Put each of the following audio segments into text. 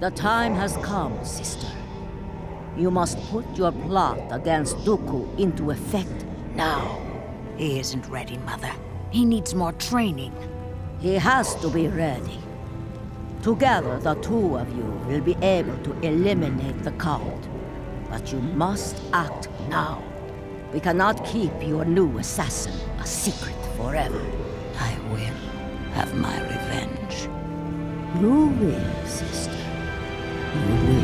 The time has come, sister. You must put your plot against Dooku into effect now. He isn't ready, Mother. He needs more training. He has to be ready. Together, the two of you will be able to eliminate the cult. But you must act now. We cannot keep your new assassin a secret forever. I will have my revenge. You will, sister. Will.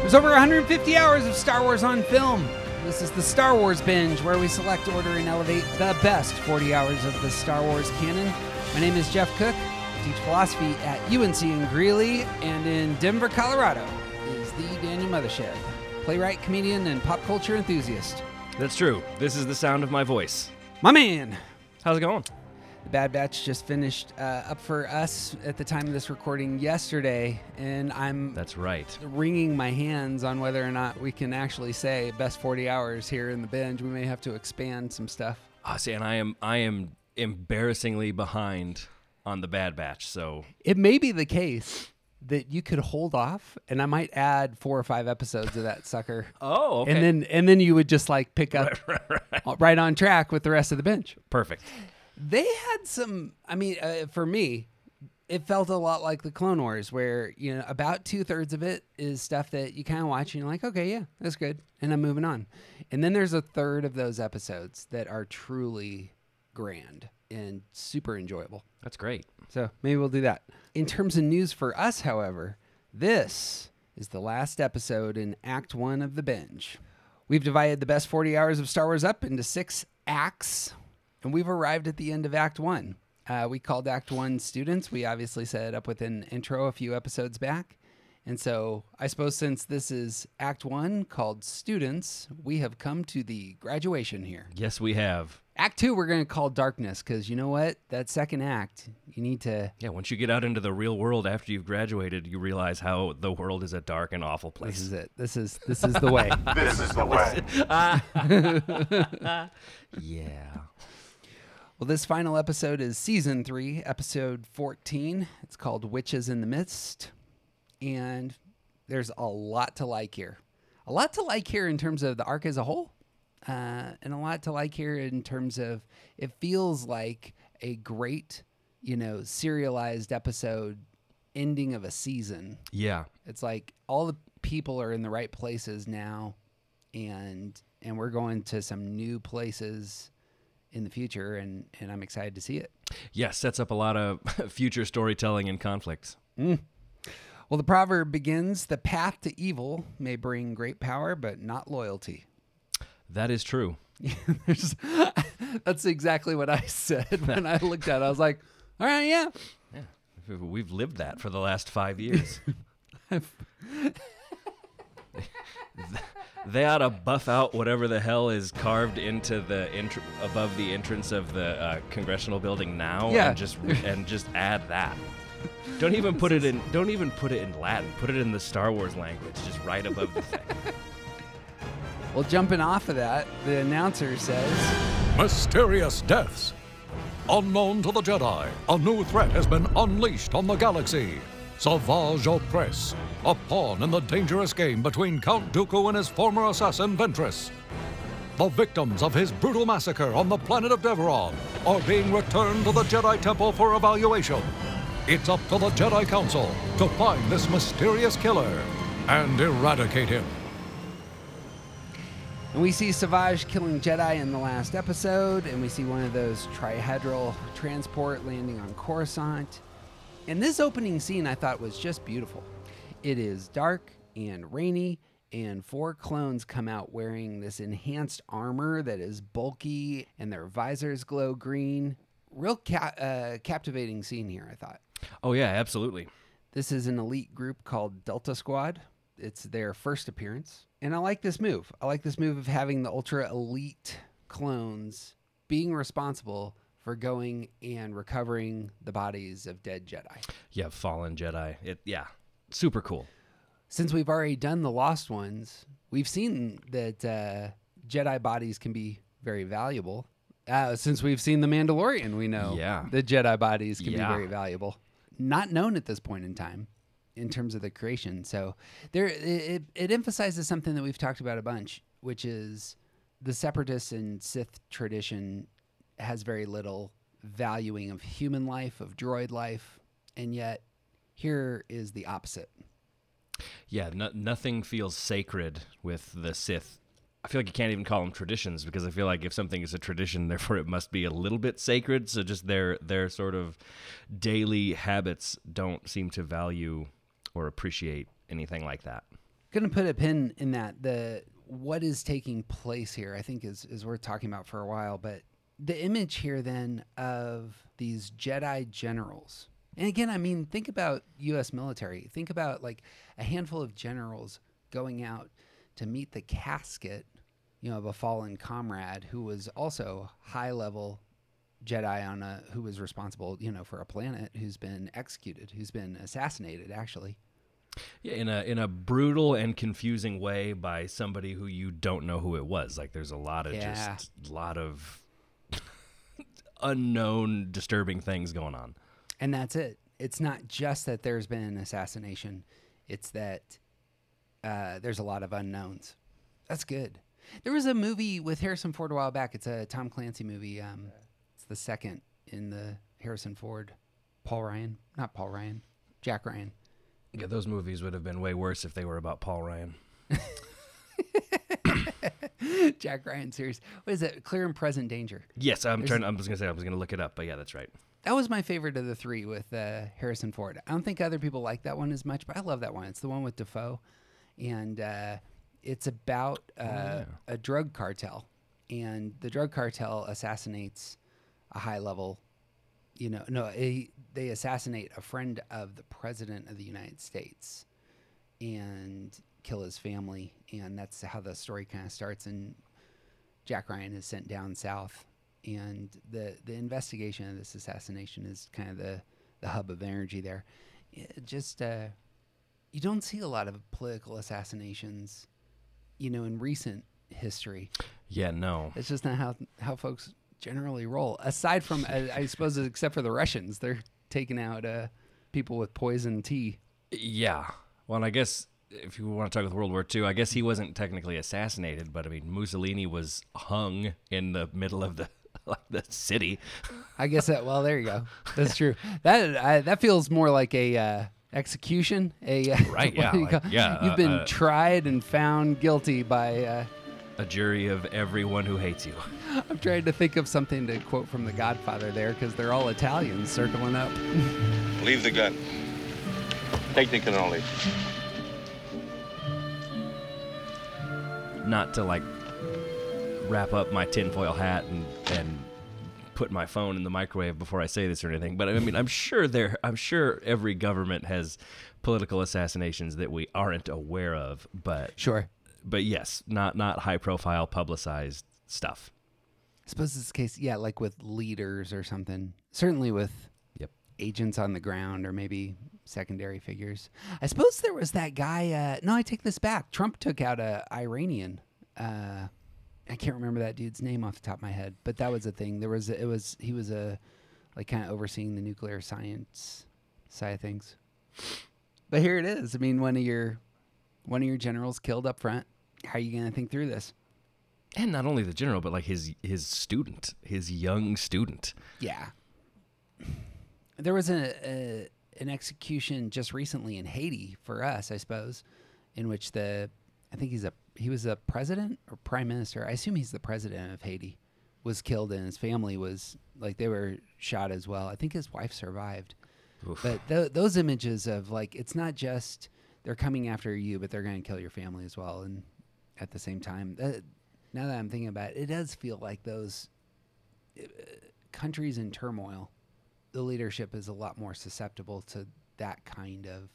There's over 150 hours of Star Wars on film. This is the Star Wars Binge, where we select, order, and elevate the best 40 hours of the Star Wars canon. My name is Jeff Cook. I teach philosophy at UNC in Greeley, and in Denver, Colorado is the Daniel Mothershed, playwright, comedian, and pop culture enthusiast. That's true. This is the sound of my voice. My man, How's it going? The Bad Batch just finished uh, up for us at the time of this recording yesterday, and I'm That's right. wringing my hands on whether or not we can actually say best 40 hours here in the binge. We may have to expand some stuff. Oh, see, and I am I am embarrassingly behind on the Bad Batch. So It may be the case that you could hold off, and I might add four or five episodes of that sucker. oh, okay, And then, and then you would just like pick up right on track with the rest of the bench. perfect. They had some. I mean, uh, for me, it felt a lot like the Clone Wars, where you know about two thirds of it is stuff that you kind of watch and you're like, okay, yeah, that's good, and I'm moving on. And then there's a third of those episodes that are truly grand and super enjoyable. That's great. So maybe we'll do that. In terms of news for us, however, this is the last episode in Act One of the binge. We've divided the best 40 hours of Star Wars up into six acts, and we've arrived at the end of Act One. Uh, we called Act One students. We obviously set it up with an intro a few episodes back. And so I suppose since this is Act One called Students, we have come to the graduation here. Yes, we have. Act Two, we're going to call Darkness because you know what? That second act, you need to Yeah, once you get out into the real world after you've graduated, you realize how the world is a dark and awful place. This is it. This is this is the way. This is the way. Yeah. well, this final episode is season three, episode fourteen. It's called "Witches in the Mist," and there's a lot to like here. A lot to like here in terms of the arc as a whole, uh, and a lot to like here in terms of it feels like a great, you know, serialized episode ending of a season. Yeah. It's like all the people are in the right places now, and and we're going to some new places in the future, and and I'm excited to see it. Yeah, sets up a lot of future storytelling and conflicts. Well, the proverb begins: "The path to evil may bring great power, but not loyalty." That is true. That's exactly what I said when I looked at it. I was like, "All right, yeah." We've lived that for the last five years. they ought to buff out whatever the hell is carved into the entr- above the entrance of the uh, congressional building now, Yeah. and just and just add that. Don't even put it in. Don't even put it in Latin. Put it in the Star Wars language, just right above the thing. Well, jumping off of that, the announcer says, Mysterious deaths. Unknown to the Jedi, a new threat has been unleashed on the galaxy. Savage Opress, a pawn in the dangerous game between Count Dooku and his former assassin Ventress. The victims of his brutal massacre on the planet of Devaron are being returned to the Jedi Temple for evaluation. It's up to the Jedi Council to find this mysterious killer and eradicate him. And we see Savage killing Jedi in the last episode, and we see one of those trihedral transport landing on Coruscant. And this opening scene I thought was just beautiful. It is dark and rainy, and four clones come out wearing this enhanced armor that is bulky, and their visors glow green. Real ca- uh, captivating scene here, I thought. Oh yeah, absolutely. This is an elite group called Delta Squad. It's their first appearance. And I like this move. I like this move of having the ultra elite clones being responsible for going and recovering the bodies of dead Jedi. Yeah, fallen Jedi. It yeah, super cool. since we've already done the Lost Ones, we've seen that uh, Jedi bodies can be very valuable. Uh, since we've seen the Mandalorian, we know Yeah. the Jedi bodies can Yeah. be very valuable. Not known at this point in time in terms of the creation. So there, it, it, emphasizes something that we've talked about a bunch, which is the Separatist and Sith tradition has very little valuing of human life, of droid life, and yet here is the opposite. Yeah, no, nothing feels sacred with the Sith. I feel like you can't even call them traditions because I feel like if something is a tradition, therefore it must be a little bit sacred. So just their their sort of daily habits don't seem to value or appreciate anything like that. Gonna put a pin in that. The what is taking place here, I think, is is worth talking about for a while. But the image here then of these Jedi generals, and again, I mean, think about U.S. military. Think about like a handful of generals going out to meet the casket, you know, of a fallen comrade who was also high level Jedi on a who was responsible, you know, for a planet who's been executed, who's been assassinated, actually. Yeah, in a in a brutal and confusing way by somebody who you don't know who it was. Like there's a lot of Yeah. just lot of unknown disturbing things going on. And that's it. It's not just that there's been an assassination, it's that uh, there's a lot of unknowns. That's good. There was a movie with Harrison Ford a while back. It's a Tom Clancy movie. Um, it's the second in the Harrison Ford, Paul Ryan, not Paul Ryan, Jack Ryan. Yeah, those movies would have been way worse if they were about Paul Ryan. Jack Ryan series. What is it? Clear and Present Danger. Yes, I'm trying. I was gonna say I was gonna look it up, but yeah, that's right. That was my favorite of the three with uh, Harrison Ford. I don't think other people like that one as much, but I love that one. It's the one with Dafoe, and uh, it's about uh, a drug cartel, and the drug cartel assassinates a high level. You know, no, a, they assassinate a friend of the president of the United States, and kill his family, and that's how the story kind of starts. And Jack Ryan is sent down south, and the the investigation of this assassination is kind of the the hub of energy there. It just uh, you don't see a lot of political assassinations, you know, in recent history. Yeah, no. It's just not how how folks generally roll. Aside from, I, I suppose, except for the Russians, they're taking out uh, people with poison tea. Yeah. Well, I guess if you want to talk with World War II, I guess he wasn't technically assassinated, but I mean Mussolini was hung in the middle of the like the city. I guess that. Well, there you go. That's true. That I, that feels more like a uh, execution. A uh, Right, yeah, you like, yeah. You've uh, been uh, tried and found guilty by. A jury of everyone who hates you. I'm trying to think of something to quote from The Godfather there because they're all Italians circling up. Leave the gun. Take the cannoli. Not to like wrap up my tinfoil hat and and put my phone in the microwave before I say this or anything, but I mean I'm sure there I'm sure every government has political assassinations that we aren't aware of, but Sure. But yes, not not high profile publicized stuff. I suppose the case, yeah, like with leaders or something. Certainly with Yep. agents on the ground or maybe secondary figures. I suppose there was that guy. Uh, no, I take this back. Trump took out a Iranian. Uh, I can't remember that dude's name off the top of my head, but that was a thing. There was a, it was he was a like kind of overseeing the nuclear science side of things. But here it is. I mean, one of your one of your generals killed up front. How are you going to think through this? And not only the general, but like his his student, his young student. Yeah. There was a, a an execution just recently in Haiti for us, I suppose, in which the I think he's a he was a president or prime minister. I assume he's the president of Haiti. Was killed and his family was like they were shot as well. I think his wife survived. But th- those images of like it's not just they're coming after you, but they're going to kill your family as well. And at the same time, that, now that I'm thinking about it, it does feel like those uh, countries in turmoil, the leadership is a lot more susceptible to that kind of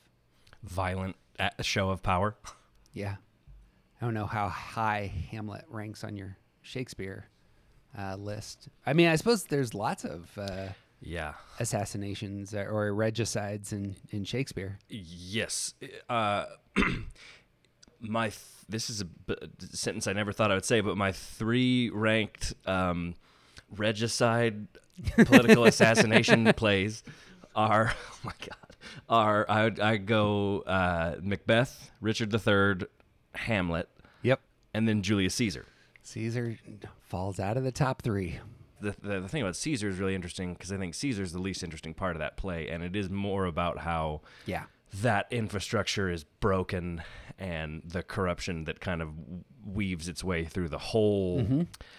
Violent show of power. yeah. I don't know how high Hamlet ranks on your Shakespeare uh, list. I mean, I suppose there's lots of uh, Yeah. assassinations or regicides in, in Shakespeare. Yes. Uh, my th- this is a b- sentence I never thought I would say, but my three ranked um, regicide political assassination plays are oh my god are I I go uh, Macbeth, Richard III, Hamlet, Yep. and then Julius Caesar. Caesar falls out of the top three. the, the, the thing about Caesar is really interesting because I think Caesar's the least interesting part of that play, and it is more about how Yeah. that infrastructure is broken and the corruption that kind of weaves its way through the whole.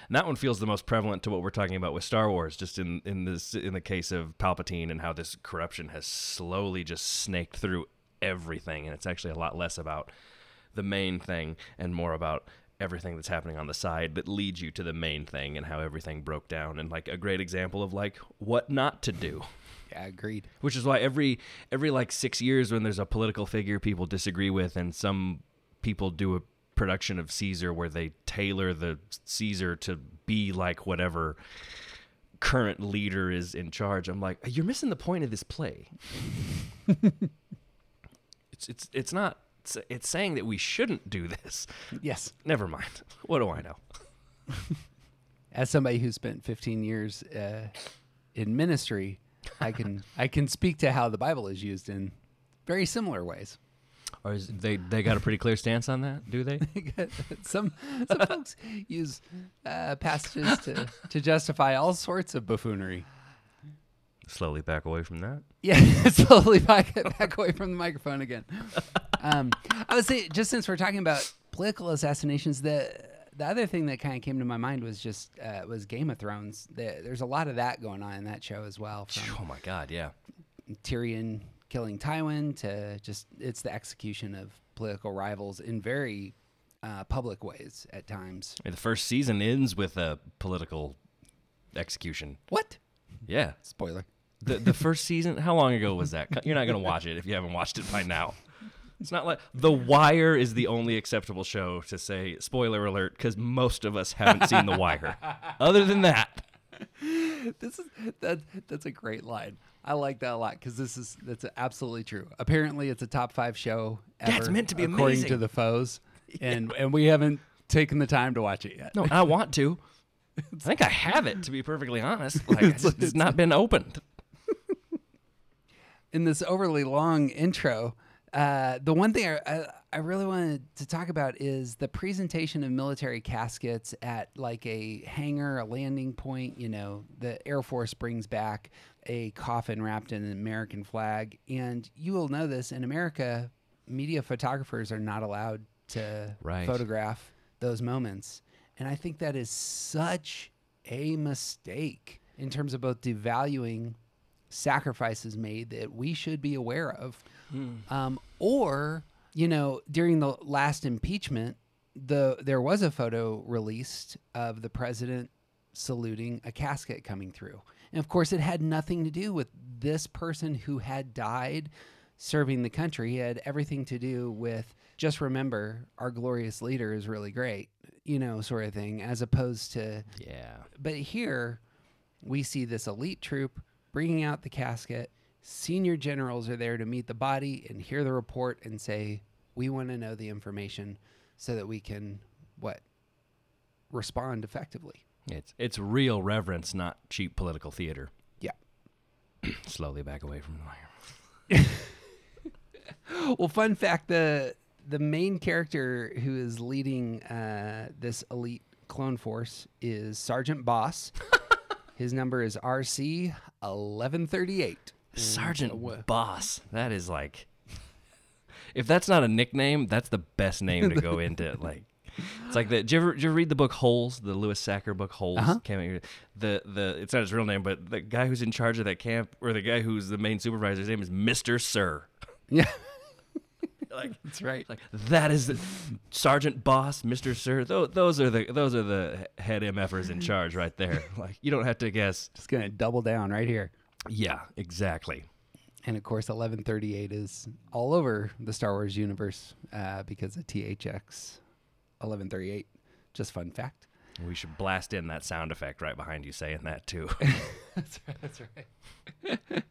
And that one feels the most prevalent to what we're talking about with Star Wars, just in in this in the case of Palpatine and how this corruption has slowly just snaked through everything, and it's actually a lot less about the main thing and more about everything that's happening on the side that leads you to the main thing and how everything broke down and like a great example of like what not to do Yeah, agreed. which is why every every like six years when there's a political figure people disagree with and some people do a production of caesar where they tailor the caesar to be like whatever current leader is in charge i'm like you're missing the point of this play it's it's it's not it's, it's saying that we shouldn't do this Yes. never mind what do i know As somebody who spent 15 years uh, in ministry, I can I can speak to how the Bible is used in very similar ways. or is they they got a pretty clear stance on that do they some some folks use uh, passages to, to justify all sorts of buffoonery. slowly back away from that Yeah, slowly back back away from the microphone again. Um, I would say, just since we're talking about political assassinations, the the other thing that kind of came to my mind was just uh, was Game of Thrones. The, there's a lot of that going on in that show as well, from oh my god yeah Tyrion killing Tywin to just it's the execution of political rivals in very uh, public ways at times. I mean, the first season ends with a political execution. What? Yeah. Spoiler. The the first season, how long ago was that? You're not going to watch it if you haven't watched it by now. It's not like The Wire is the only acceptable show to say spoiler alert because most of us haven't seen The Wire. Other than that, This is that that's a great line. I like that a lot because this is that's absolutely true. Apparently, it's a top five show. Ever, Yeah, it's meant to be according to the foes, and and we haven't taken the time to watch it yet. no, I want to. I think I have it, to be perfectly honest. Like, it's, it's not been opened. in this overly long intro, uh, the one thing I, I, I really wanted to talk about is the presentation of military caskets at like a hangar, a landing point. You know, the Air Force brings back a coffin wrapped in an American flag. And you will know this in America, media photographers are not allowed to Right. photograph those moments. And I think that is such a mistake in terms of both devaluing sacrifices made that we should be aware of. Um, or, you know, during the last impeachment, the there was a photo released of the president saluting a casket coming through. And of course, it had nothing to do with this person who had died serving the country. It had everything to do with just remember our glorious leader is really great, you know, sort of thing, as opposed to Yeah. but here we see this elite troop bringing out the casket. Senior generals are there to meet the body and hear the report and say, "We want to know the information so that we can what respond effectively." It's it's real reverence, not cheap political theater. Yeah. Slowly back away from the wire. Well, fun fact: the the main character who is leading uh, this elite clone force is Sergeant Boss. His number is RC eleven thirty eight. Sergeant Boss. That is like, if that's not a nickname, that's the best name to go into. Like, it's like the. Did you ever, did you ever read the book Holes? The Louis Sachar book Holes. Uh-huh. Came out- The the it's not his real name, but the guy who's in charge of that camp or the guy who's the main supervisor, his name is Mister Sir. Yeah, Like that's right. like that is the, Sergeant Boss, Mister Sir. Those, those are the those are the head MFers in charge right there. Like you don't have to guess. Just gonna double down right here. Yeah, exactly. And of course, 1138 is all over the Star Wars universe uh, because of THX 1138. Just fun fact. We should blast in that sound effect right behind you saying that too. That's right. That's right.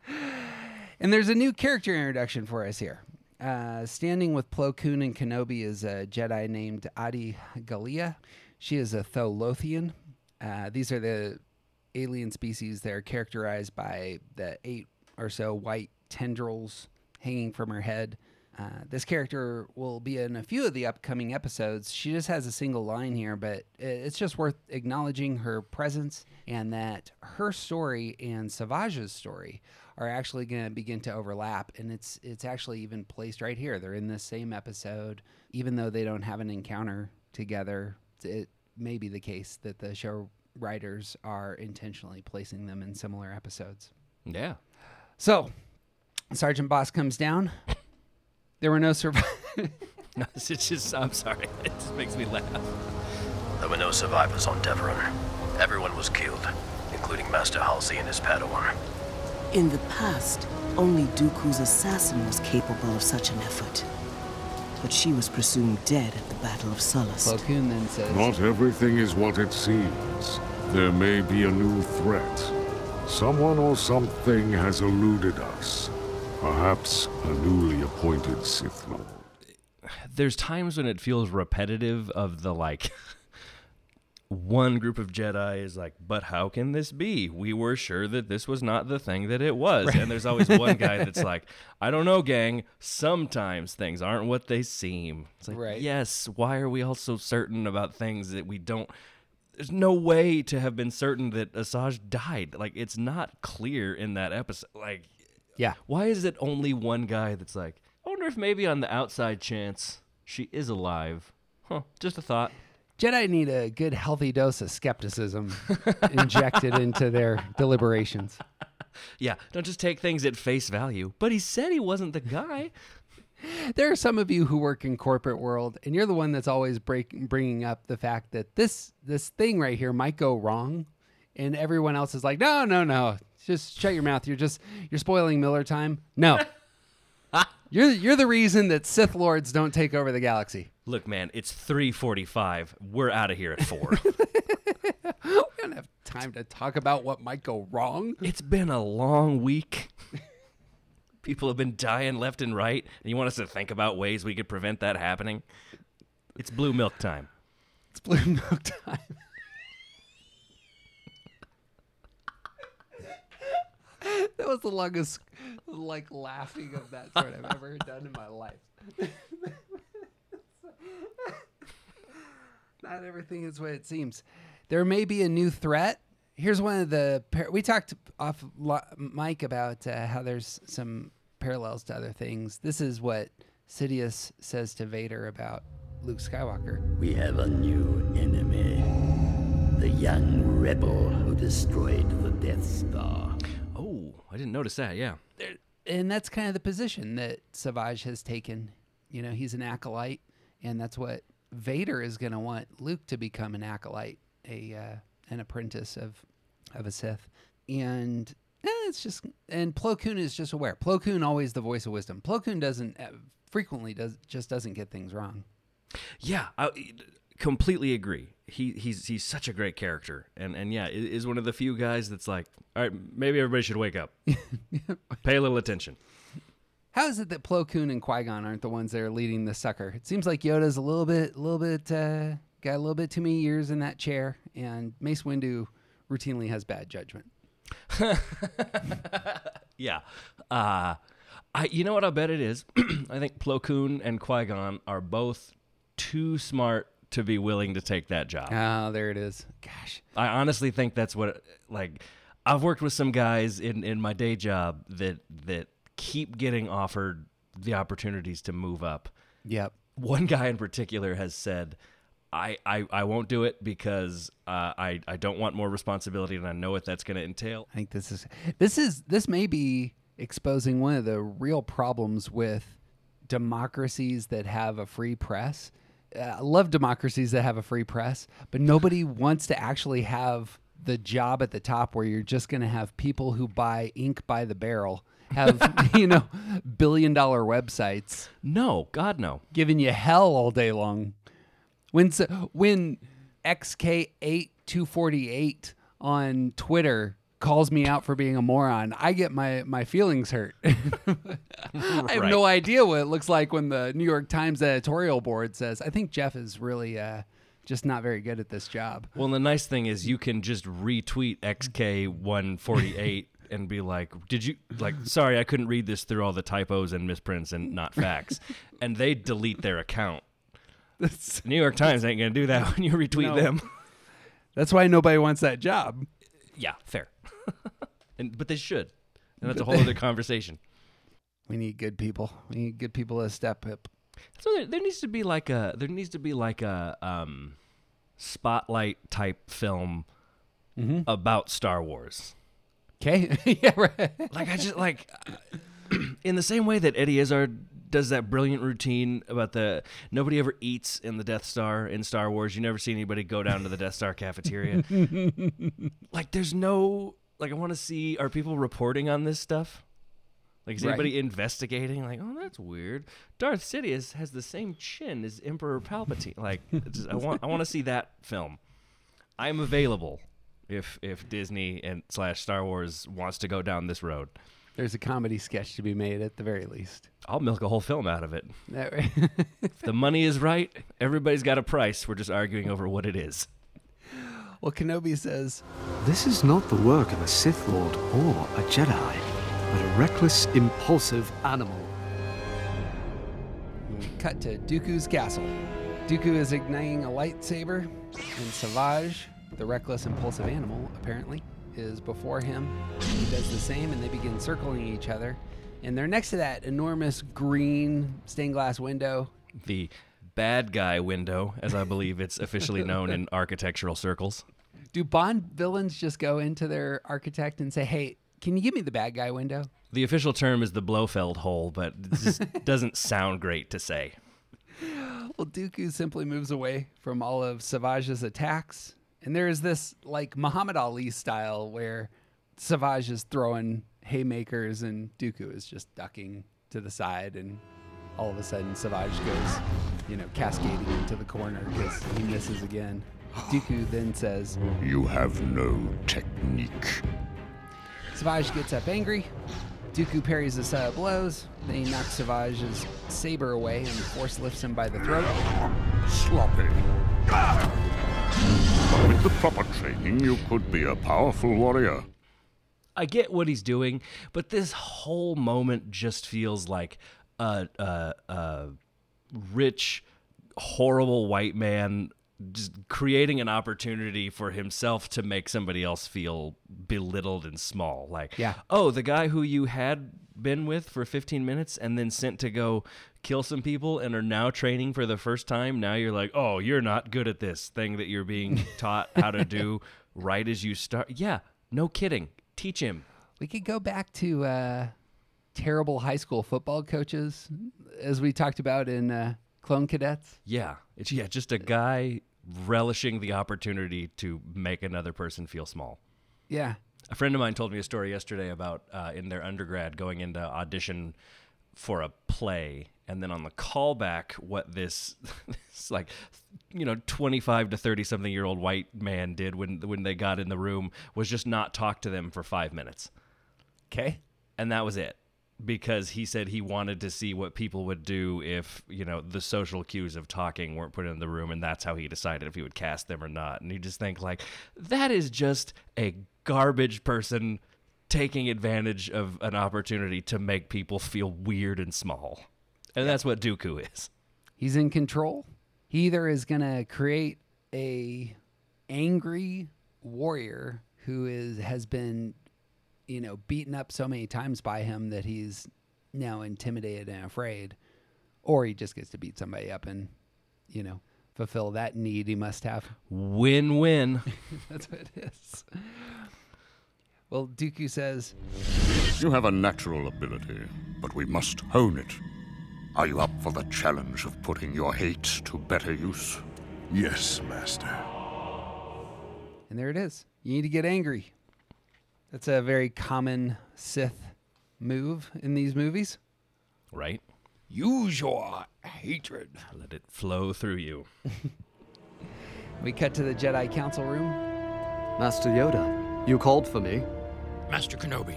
and there's a new character introduction for us here. Uh, standing with Plo Koon and Kenobi is a Jedi named Adi Gallia. She is a Tholothian. Uh, these are the alien species that are characterized by the eight or so white tendrils hanging from her head. Uh, this character will be in a few of the upcoming episodes. She just has a single line here, but it's just worth acknowledging her presence and that her story and Savage's story are actually going to begin to overlap. And it's it's actually even placed right here. They're in the same episode, even though they don't have an encounter together. It may be the case that the show writers are intentionally placing them in similar episodes. yeah. So, Sergeant Boss comes down. There were no survivors. No, it's just, I'm sorry. It just makes me laugh. There were no survivors on Devaron. Everyone was killed, including Master Halsey and his Padawan. In the past, only Dooku's assassin was capable of such an effort. But she was presumed dead at the Battle of Sullust. Plo then says, Not everything is what it seems. There may be a new threat. Someone or something has eluded us. Perhaps a newly appointed Sith Lord. There's times when it feels repetitive of the like one group of Jedi is like, but how can this be? We were sure that this was not the thing that it was. And there's always one guy that's like, I don't know, gang. Sometimes things aren't what they seem. It's like, Right. yes, why are we all so certain about things that we don't? There's no way to have been certain that Asajj died. Like, it's not clear in that episode. Like, "Yeah, why is it only one guy that's like, I wonder if maybe on the outside chance she is alive? Huh, just a thought. Jedi need a good, healthy dose of skepticism injected into their deliberations." Yeah, don't just take things at face value. But he said he wasn't the guy. There are some of you who work in corporate world, and you're the one that's always break, bringing up the fact that this this thing right here might go wrong, and everyone else is like, "No, no, no, just shut your mouth. You're just you're spoiling Miller time." No, you're you're the reason that Sith lords don't take over the galaxy. Look, man, it's 345. We're out of here at 4. We don't have time to talk about what might go wrong. it's been a long week. People have been dying left and right, and you want us to think about ways we could prevent that happening? It's blue milk time. It's blue milk time. that was the longest, like, laughing of that sort I've ever done in my life. Not everything is what it seems. There may be a new threat. Here's one of the par- we talked off lo- Mike about uh, how there's some parallels to other things. This is what Sidious says to Vader about Luke Skywalker. We have a new enemy. The young rebel who destroyed the Death Star. Didn't notice that. Yeah. there- and that's kind of the position that Savage has taken. You know, he's an acolyte, and that's what Vader is going to want Luke to become an acolyte, a uh, an apprentice of of a Sith. And eh, it's just and Plo Koon is just aware. Plo Koon always the voice of wisdom. Plo Koon doesn't uh, frequently does just doesn't get things wrong. Yeah, I completely agree. He he's he's such a great character, and and yeah, is one of the few guys that's like, all right, maybe everybody should wake up, pay a little attention. How is it that Plo Koon and Qui Gon aren't the ones that are leading the sucker? It seems like Yoda's a little bit, a little bit, uh, got a little bit too many years in that chair, and Mace Windu routinely has bad judgment. Yeah, uh, I you know what I bet it is. I think Plo Koon and Qui Gon are both too smart to be willing to take that job. Oh, there it is. Gosh, I honestly think that's what like I've worked with some guys in in my day job that that keep getting offered the opportunities to move up. yep. One guy in particular has said, I, I, I won't do it because uh, I, I don't want more responsibility and I know what that's going to entail. I think this is this is this may be exposing one of the real problems with democracies that have a free press. Uh, I love democracies that have a free press, but nobody wants to actually have the job at the top where you're just going to have people who buy ink by the barrel have you know billion dollar websites No, God, no. giving you hell all day long. When when XK8248 on Twitter calls me out for being a moron, I get my, my feelings hurt. I have no idea what it looks like when the New York Times editorial board says, I think Jeff is really uh, just not very good at this job. Well, the nice thing is you can just retweet XK148 and be like, "Did you like? Sorry, I couldn't read this through all the typos and misprints and not facts," and they delete their account. New York Times ain't gonna do that when you retweet No. them. That's why nobody wants that job. Yeah, fair. and but they should, and that's a whole other conversation. We need good people. We need good people to step up. So there, there needs to be like a there needs to be like a um, spotlight type film about Star Wars. Okay. yeah, right. Like I just like in the same way that Eddie Izzard does that brilliant routine about the nobody ever eats in the Death Star in Star Wars. You never see anybody go down to the Death Star cafeteria. like there's no like I want to see are people reporting on this stuff? Like is Right. anybody investigating? Like oh that's weird. Darth Sidious has the same chin as Emperor Palpatine. Like just- I want I want to see that film. I'm available if if Disney and slash Star Wars wants to go down this road. There's a comedy sketch to be made at the very least. I'll milk a whole film out of it. If the money is right, everybody's got a price. We're just arguing over what it is. Well, Kenobi says, This is not the work of a Sith Lord or a Jedi, but a reckless, impulsive animal. cut to Dooku's castle. Dooku is igniting a lightsaber, and Savage, the reckless, impulsive animal, apparently, is before him. He does the same, and they begin circling each other. And they're next to that enormous green stained glass window. The bad guy window, as I believe it's officially known in architectural circles. Do Bond villains just go into their architect and say, hey, can you give me the bad guy window? The official term is the Blofeld hole, but it just doesn't sound great to say. Well, Dooku simply moves away from all of Savage's attacks. And there is this, like, Muhammad Ali style where Savage is throwing haymakers and Dooku is just ducking to the side. And all of a sudden, Savage goes, you know, cascading into the corner because he misses again. Dooku then says, You have no technique. Savage gets up angry. Dooku parries a set of blows. Then he knocks Savage's saber away and force lifts him by the throat. Sloppy. With the proper training, you could be a powerful warrior. I get what he's doing, but this whole moment just feels like a, a, a rich, horrible white man just creating an opportunity for himself to make somebody else feel belittled and small. Like, Yeah. oh, the guy who you had been with for 15 minutes and then sent to go kill some people and are now training for the first time. Now you're like, oh, you're not good at this thing that you're being taught how to do right as you start. Yeah, no kidding. Teach him. We could go back to uh, terrible high school football coaches, as we talked about in uh, Clone Cadets. Yeah, it's yeah, just a guy relishing the opportunity to make another person feel small. Yeah. A friend of mine told me a story yesterday about uh, in their undergrad going into audition for a play, and then on the callback, what this, this like, you know, twenty-five to thirty-something year old white man did when when they got in the room was just not talk to them for five minutes. Okay. and that was it because he said he wanted to see what people would do if you know the social cues of talking weren't put in the room and that's how he decided if he would cast them or not. And you just think like that is just a garbage person taking advantage of an opportunity to make people feel weird and small. And that's what dooku is. He's in control. He either is going to create a angry warrior who is has been you know beaten up so many times by him that he's now intimidated and afraid or he just gets to beat somebody up and you know fulfill that need he must have win-win that's what it is well dooku says You have a natural ability, but we must hone it. Are you up for the challenge of putting your hate to better use? Yes, Master. and there it is you need to get angry that's a very common sith move in these movies right use your hatred let it flow through you We cut to the Jedi Council room. Master Yoda, you called for me. Master Kenobi,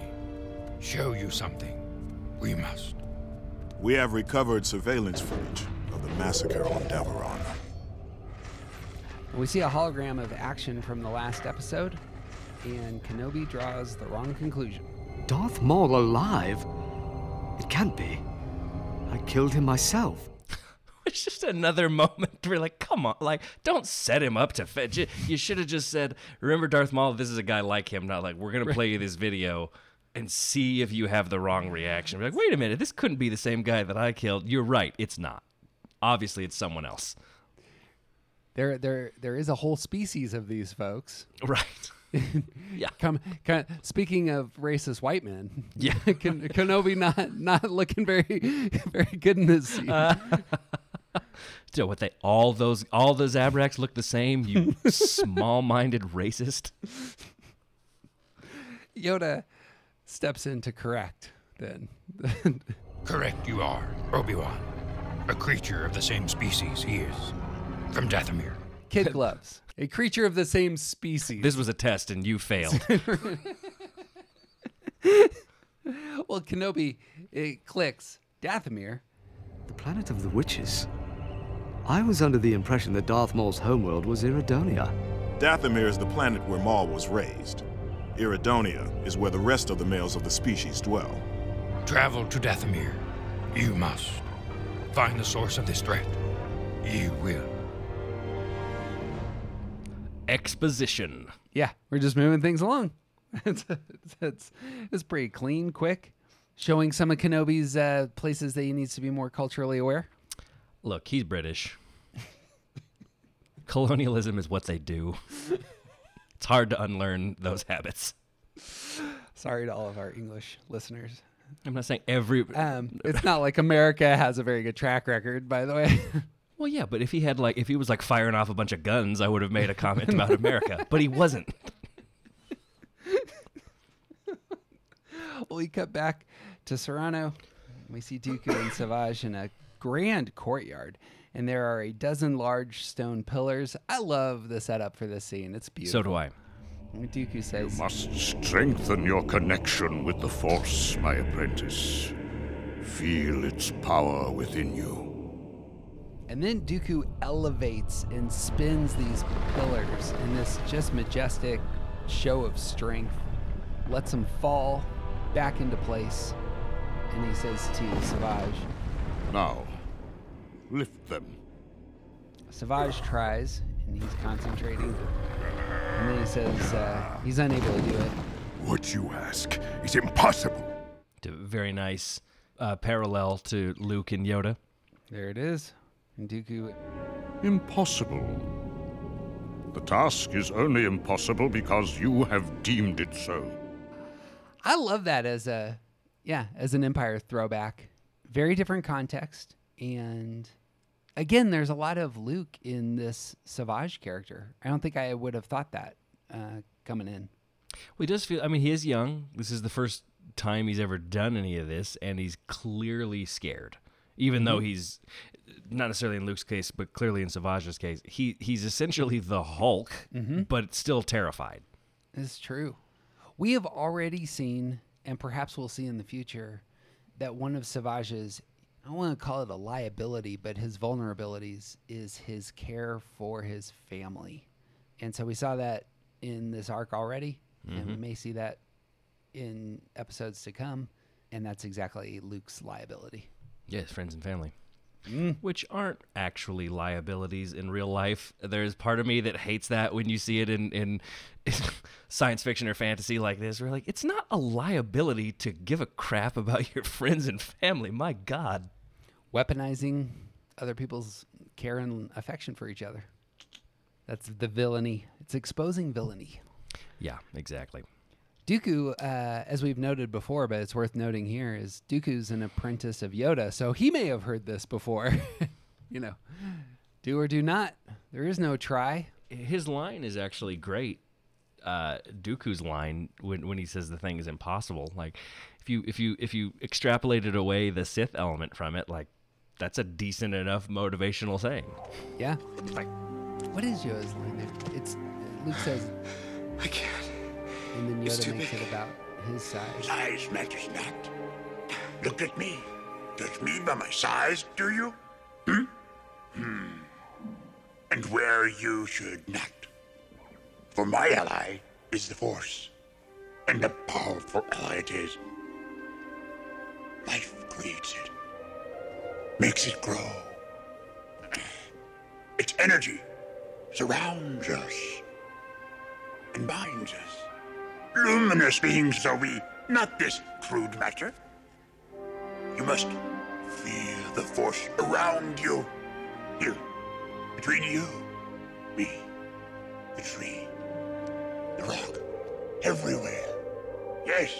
show you something. We must. We have recovered surveillance footage of the massacre on Devaron. We see a hologram of action from the last episode, and Kenobi draws the wrong conclusion. Darth Maul alive? It can't be. I killed him myself. It's just another moment where, like, come on, like, don't set him up to fetch it. You should have just said, "Remember, Darth Maul, this is a guy like him." Not like we're gonna play you this video and see if you have the wrong reaction. Be like, wait a minute, this couldn't be the same guy that I killed. You're right, it's not. Obviously, it's someone else. There, there, there is a whole species of these folks. Right. yeah. Come, kind speaking of racist white men. Yeah. Ken, Kenobi not not looking very very good in this scene. Uh, so what they all those all those Zabraks look the same? You small-minded racist. Yoda steps in to correct. Then. Correct, you are, Obi-Wan. A creature of the same species he is. From Dathomir. Kid gloves. A creature of the same species. This was a test and you failed. well, Kenobi, it clicks. Dathomir. The planet of the witches. I was under the impression that Darth Maul's homeworld was Iridonia. Dathomir is the planet where Maul was raised. Iridonia is where the rest of the males of the species dwell. Travel to Dathomir. You must. Find the source of this threat. You will. Exposition. Yeah, we're just moving things along. it's, it's, it's pretty clean, quick, showing some of Kenobi's uh, places that he needs to be more culturally aware. Look, he's British. Colonialism is what they do. It's hard to unlearn those habits. Sorry to all of our English listeners. I'm not saying every. Um, it's not like America has a very good track record, by the way. Well, yeah, but if he had like if he was like firing off a bunch of guns, I would have made a comment about America. But he wasn't. well, we cut back to Serenno. We see Dooku and Savage in a grand courtyard, and there are a dozen large stone pillars. I love the setup for this scene. It's beautiful. So do I. Dooku says, You must strengthen your connection with the Force, my apprentice. Feel its power within you. And then Dooku elevates and spins these pillars in this just majestic show of strength, lets them fall back into place, and he says to Savage, Now, lift them. Savage tries, and he's concentrating, and then he says uh, he's unable to do it. What you ask is impossible. Very nice uh, parallel to Luke and Yoda. There it is. And Dooku. Impossible. The task is only impossible because you have deemed it so. I love that as a, yeah, as an Empire throwback. Very different context. And again, there's a lot of Luke in this Savage character. I don't think I would have thought that uh, coming in. Well, he does feel, I mean, he is young. This is the first time he's ever done any of this, and he's clearly scared. Even though he's not necessarily in Luke's case, but clearly in Savage's case, he he's essentially the Hulk, but still terrified. It's true. We have already seen, and perhaps we'll see in the future, that one of Savage's, I don't want to call it a liability, but his vulnerabilities is his care for his family. And so we saw that in this arc already, and we Mhm. may see that in episodes to come. And that's exactly Luke's liability. Yes, friends and family. Mm. Which aren't actually liabilities in real life. There's part of me that hates that when you see it in, in science fiction or fantasy like this. We're like, it's not a liability to give a crap about your friends and family. My God. Weaponizing other people's care and affection for each other. That's the villainy. It's exposing villainy. Yeah, exactly. Dooku, uh, as we've noted before, but it's worth noting here, is Dooku's an apprentice of Yoda, so he may have heard this before. you know, do or do not. There is no try. His line is actually great. Uh, Dooku's line when when he says the thing is impossible. Like if you if you if you extrapolated away the Sith element from it, like that's a decent enough motivational saying. Yeah. Like What is Yoda's line there? It's Luke says, I can't. And then Yoda makes big. it about his size. Size matters not. Look at me. Judge me by my size, do you? Hmm? Hmm. And where you should not. For my ally is the Force. And a powerful ally it is. Life creates it. Makes it grow. Its energy surrounds us and binds us. Luminous beings are we, not this crude matter. You must feel the force around you. Here, between you, me, the tree, the rock, everywhere. Yes,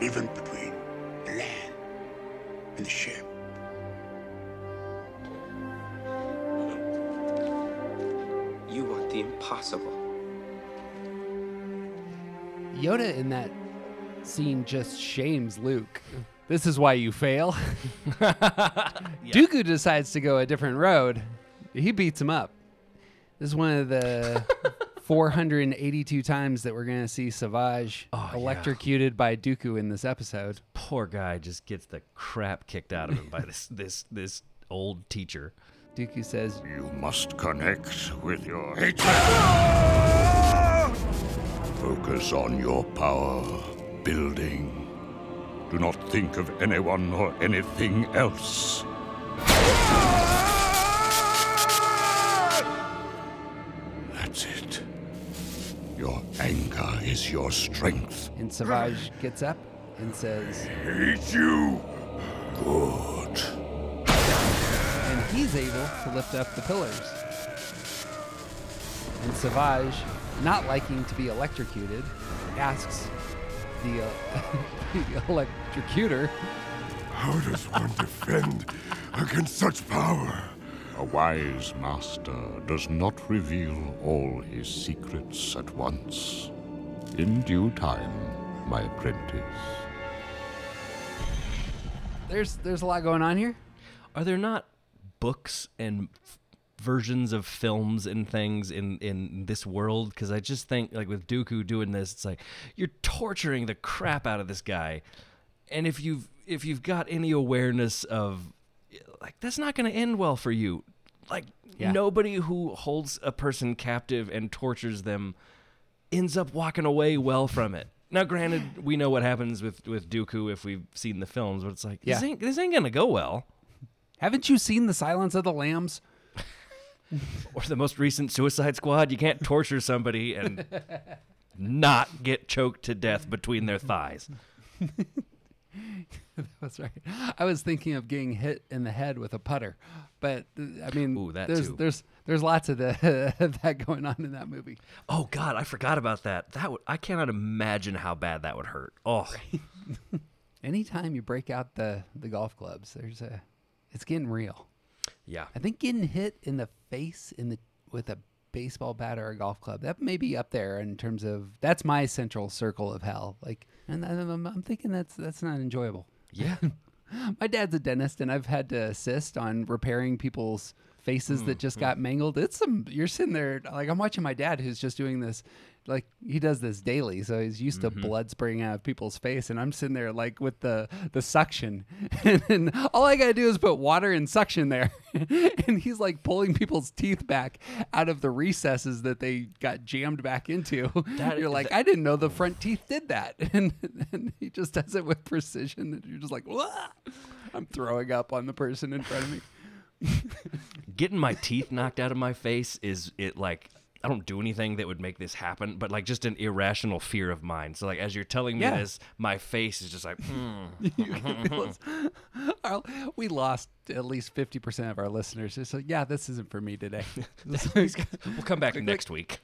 even between the land and the ship. You want the impossible. Yoda in that scene just shames Luke. This is why you fail. Dooku decides to go a different road. He beats him up. This is one of the 482 times that we're going to see Savage Oh, yeah. electrocuted by Dooku in this episode. Poor guy just gets the crap kicked out of him by this this this old teacher. Dooku says, You must connect with your hatred. Focus on your power building. Do not think of anyone or anything else. That's it. Your anger is your strength. and Savage gets up and says, Hate you. Good. and he's able to lift up the pillars. And Savage, not liking to be electrocuted, asks the, uh, the electrocutor, How does one defend against such power? A wise master does not reveal all his secrets at once. In due time, my apprentice. "There's there's a lot going on here." Are there not books and f- versions of films and things in in this world? Because I just think like with Dooku doing this, it's like you're torturing the crap out of this guy, and if you've if you've got any awareness of like that's not going to end well for you. Like Yeah. nobody who holds a person captive and tortures them ends up walking away well from it. Now, granted, we know what happens with with Dooku if we've seen the films, but it's like this ain't this ain't gonna go well. Haven't you seen The Silence of the Lambs? Or the most recent Suicide Squad, you can't torture somebody and not get choked to death between their thighs. That's right. I was thinking of getting hit in the head with a putter, but uh, I mean, Ooh, there's too. there's there's lots of the that going on in that movie. Oh God, I forgot about that. That would I cannot imagine how bad that would hurt. Oh, Anytime you break out the the golf clubs, there's a it's getting real. Yeah. I think getting hit in the face in the with a baseball bat or a golf club that may be up there in terms of that's my central circle of hell. Like, and I'm, I'm thinking that's that's not enjoyable. Yeah. My dad's a dentist, and I've had to assist on repairing people's faces that mm, just mm. got mangled. It's some you're sitting there like I'm watching my dad who's just doing this, like he does this daily, so he's used to mm-hmm. blood spraying out of people's face, and I'm sitting there like with the the suction, and all I gotta do is put water and suction there, and he's like pulling people's teeth back out of the recesses that they got jammed back into. That- you're like, that- I didn't know the front teeth did that, and, and he just does it with precision, and you're just like, "Wah!" I'm throwing up on the person in front of me. Getting my teeth knocked out of my face is it like I don't do anything that would make this happen, but like just an irrational fear of mine. So like as you're telling me Yeah. this, my face is just like, hmm. You can feel us. Our- we lost at least 50% of our listeners. It's like, yeah, this isn't for me today. We'll come back next week.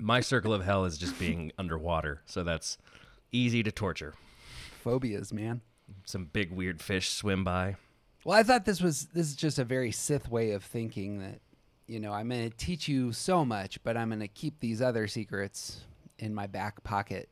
My circle of hell is just being underwater, so that's easy to torture. Phobias, man. Some big weird fish swim by. Well, I thought this was this is just a very Sith way of thinking that, you know, I'm going to teach you so much, but I'm going to keep these other secrets in my back pocket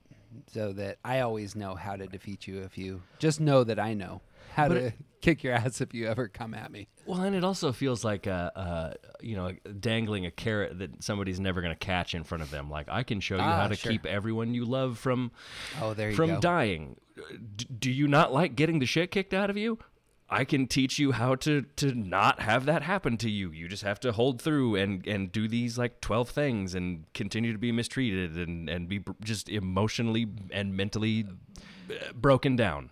so that I always know how to defeat you if you just know that I know how But to it- kick your ass if you ever come at me. Well, and it also feels like a, uh, you know, dangling a carrot that somebody's never going to catch in front of them. Like I can show you Ah, how to sure. keep everyone you love from, Oh, there you from go. dying. D- do you not like getting the shit kicked out of you? I can teach you how to to not have that happen to you. You just have to hold through and and do these like 12 things and continue to be mistreated and and be just emotionally and mentally uh, broken down.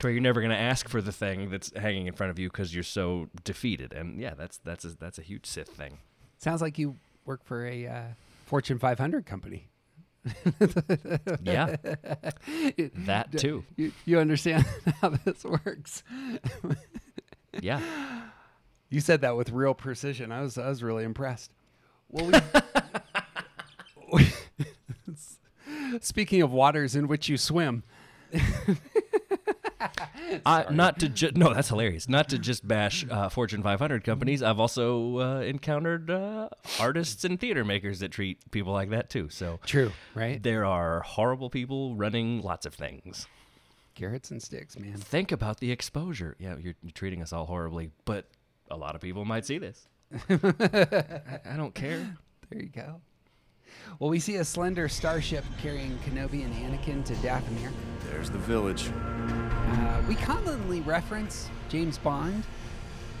To where you're never going to ask for the thing that's hanging in front of you cuz you're so defeated. And yeah, that's that's a, that's a huge Sith thing. Sounds like you work for a uh, Fortune 500 company. Yeah. That too. You, you understand how this works. Yeah. You said that with real precision. I was I was really impressed. Well, we, speaking of waters in which you swim, Uh, not to ju- no, that's hilarious. Not to just bash uh, Fortune 500 companies. I've also uh, encountered uh, artists and theater makers that treat people like that too. So True, right? There are horrible people running lots of things. carrots and sticks, man. Think about the exposure. Yeah, you're, you're treating us all horribly, but a lot of people might see this. I, I don't care. There you go. Well, we see a slender starship carrying Kenobi and Anakin to Dathomir. There's the village. Uh, we commonly reference James Bond,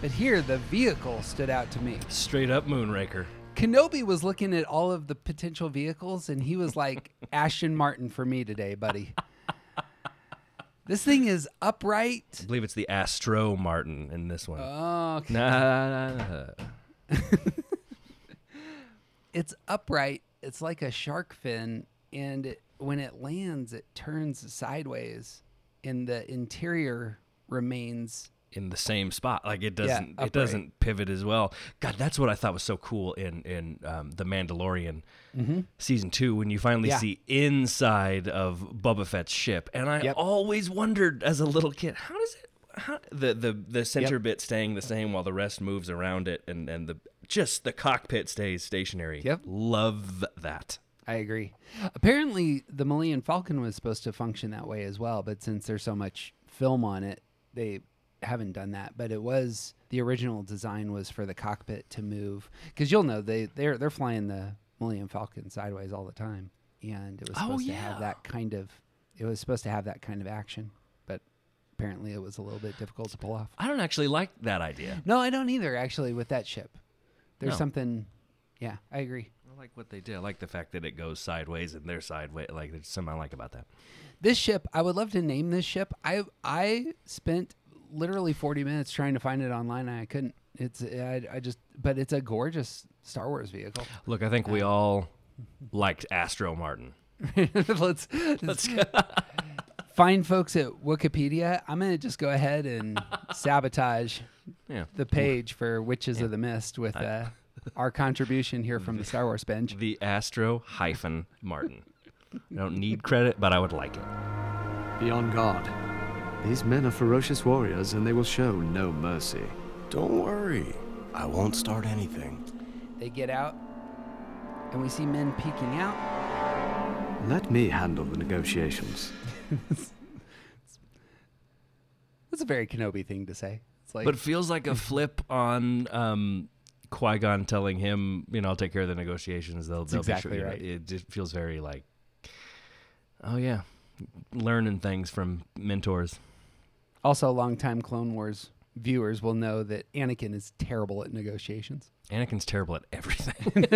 but here the vehicle stood out to me. Straight up Moonraker. Kenobi was looking at all of the potential vehicles, and he was like Ashton Martin for me today, buddy. This thing is upright. I believe it's the Astro Martin in this one. Oh, okay. Nah, nah, nah. It's upright. It's like a shark fin, and it, when it lands, it turns sideways, and the interior remains in the same spot. Like it doesn't upright. it doesn't pivot as well. God, that's what I thought was so cool in in um, the Mandalorian Mhm. season two when you finally Yeah. see inside of Boba Fett's ship, and I Yep. always wondered as a little kid how does it. How, the the the center Yep. bit staying the same while the rest moves around it, and and the just the cockpit stays stationary. Yep. love that. I agree. Apparently, the Millennium Falcon was supposed to function that way as well, but since there's so much film on it, they haven't done that. But it was the original design was for the cockpit to move because you'll know they they're they're flying the Millennium Falcon sideways all the time, and it was Oh, supposed to have that kind of it was supposed to have that kind of action, but apparently it was a little bit difficult to pull off. I don't actually like that idea. No, I don't either. Actually, with that ship, there's No. something. Yeah, I agree. I like what they did. I like the fact that it goes sideways and they're sideways. Like there's something I like about that. This ship, I would love to name this ship. I I spent literally 40 minutes trying to find it online and I couldn't. It's I, I just but it's a gorgeous Star Wars vehicle. Look, I think we all liked Astro Martin. let's let's find folks at Wikipedia. I'm going to just go ahead and sabotage Yeah. the page for Witches of the Mist with uh, our contribution here from the Star Wars bench. The Astro hyphen Martin. I don't need credit, but I would like it. Be on guard. These men are ferocious warriors and they will show no mercy. Don't worry. I won't start anything. They get out and we see men peeking out. Let me handle the negotiations. That's a very Kenobi thing to say. It's like but it feels like a flip on um, Qui Gon telling him, you know, I'll take care of the negotiations. They'll, they'll exactly be sure. know, right. it just feels very like, oh yeah, learning things from mentors. Also, longtime Clone Wars viewers will know that Anakin is terrible at negotiations. Anakin's terrible at everything.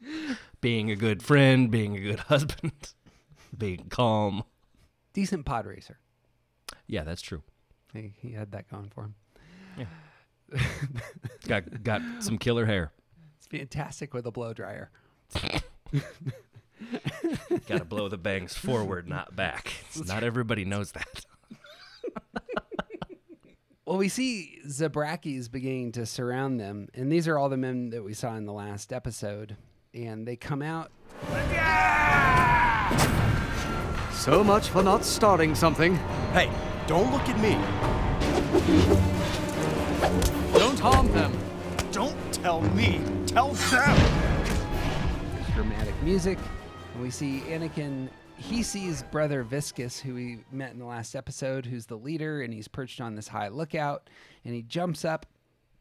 being a good friend, being a good husband, being calm. Decent pod racer. Yeah, that's true. He, he had that going for him. Yeah. Got got some killer hair. It's fantastic with a blow dryer. Got to blow the bangs forward, not back. Not everybody knows that. Well, we see Zabraks beginning to surround them, and these are all the men that we saw in the last episode. And they come out. So much for not starting something. Hey, don't look at me. Don't harm them. Don't tell me. Tell them. There's dramatic music, and we see Anakin he sees brother Viscus, who we met in the last episode, who's the leader, and he's perched on this high lookout. And he jumps up,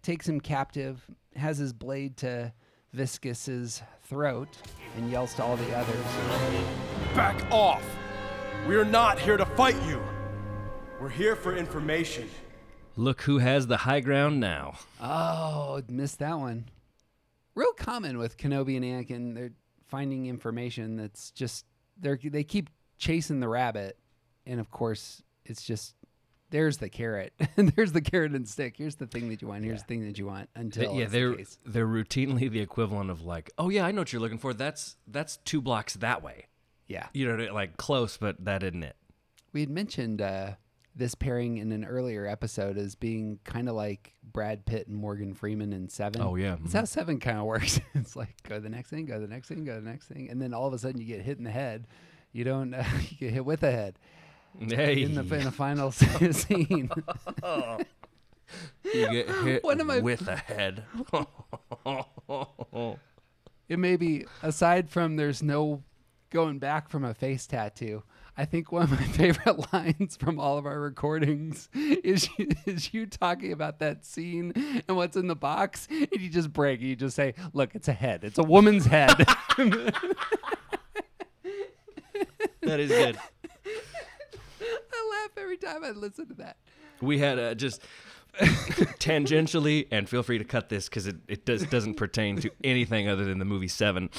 takes him captive, has his blade to Viscus's throat, and yells to all the others. Back off! We are not here to fight you. We're here for information. Look who has the high ground now. Oh, missed that one. Real common with Kenobi and Anakin. They're finding information that's just they they keep chasing the rabbit, and of course it's just there's the carrot, and there's the carrot and stick. Here's the thing that you want. Here's the thing that you want. Until yeah, they're case. they're routinely the equivalent of like, oh yeah, I know what you're looking for. That's that's two blocks that way. Yeah. You know, like close, but that isn't it. We had mentioned uh, this pairing in an earlier episode as being kind of like Brad Pitt and Morgan Freeman in Seven. Oh, yeah. that's how Seven kind of works. it's like go to the next thing, go to the next thing, go to the next thing, and then all of a sudden you get hit in the head. You don't uh, you get hit with a head. Hey. in the in the final scene. You get hit One of my- with a head. it may be aside from there's no going back from a face tattoo. I think one of my favorite lines from all of our recordings is you, is you talking about that scene and what's in the box, and you just break. You just say, "Look, it's a head. It's a woman's head." that is good. I laugh every time I listen to that. We had uh, just tangentially, and feel free to cut this because it, it does, doesn't pertain to anything other than the movie Seven.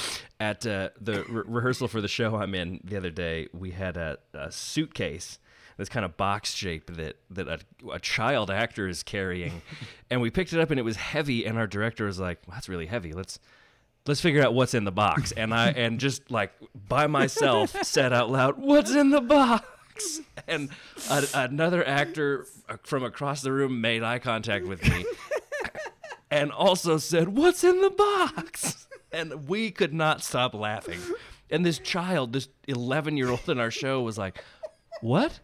At uh, the re- rehearsal for the show I'm in the other day, we had a, a suitcase, this kind of box shape that, that a, a child actor is carrying. and we picked it up and it was heavy, and our director was like, well, that's really heavy. Let's. Let's figure out what's in the box, and I and just like by myself said out loud, "What's in the box?" and a, another actor from across the room made eye contact with me and also said, What's in the box? And we could not stop laughing. And this child, this 11 year old in our show, was like, What?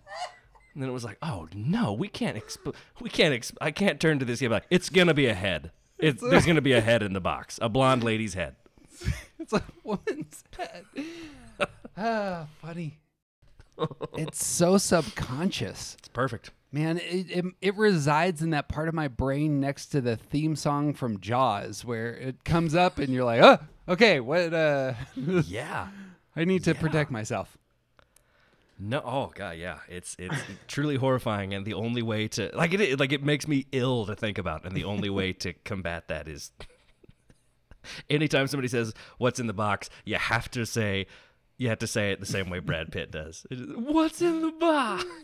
And then it was like, Oh no, we can't, exp- we can't, exp- I can't turn to this kid like, It's gonna be a head. It's, there's gonna be a head in the box, a blonde lady's head. It's a woman's head. ah, funny. It's so subconscious. It's perfect. Man, it, it it resides in that part of my brain next to the theme song from Jaws, where it comes up and you're like, oh, okay, what? uh Yeah. I need to protect myself. No, oh god, yeah, it's it's truly horrifying, and the only way to like it, like it makes me ill to think about, and the only way to combat that is, anytime somebody says what's in the box, you have to say, you have to say it the same way Brad Pitt does. It is, what's in the box?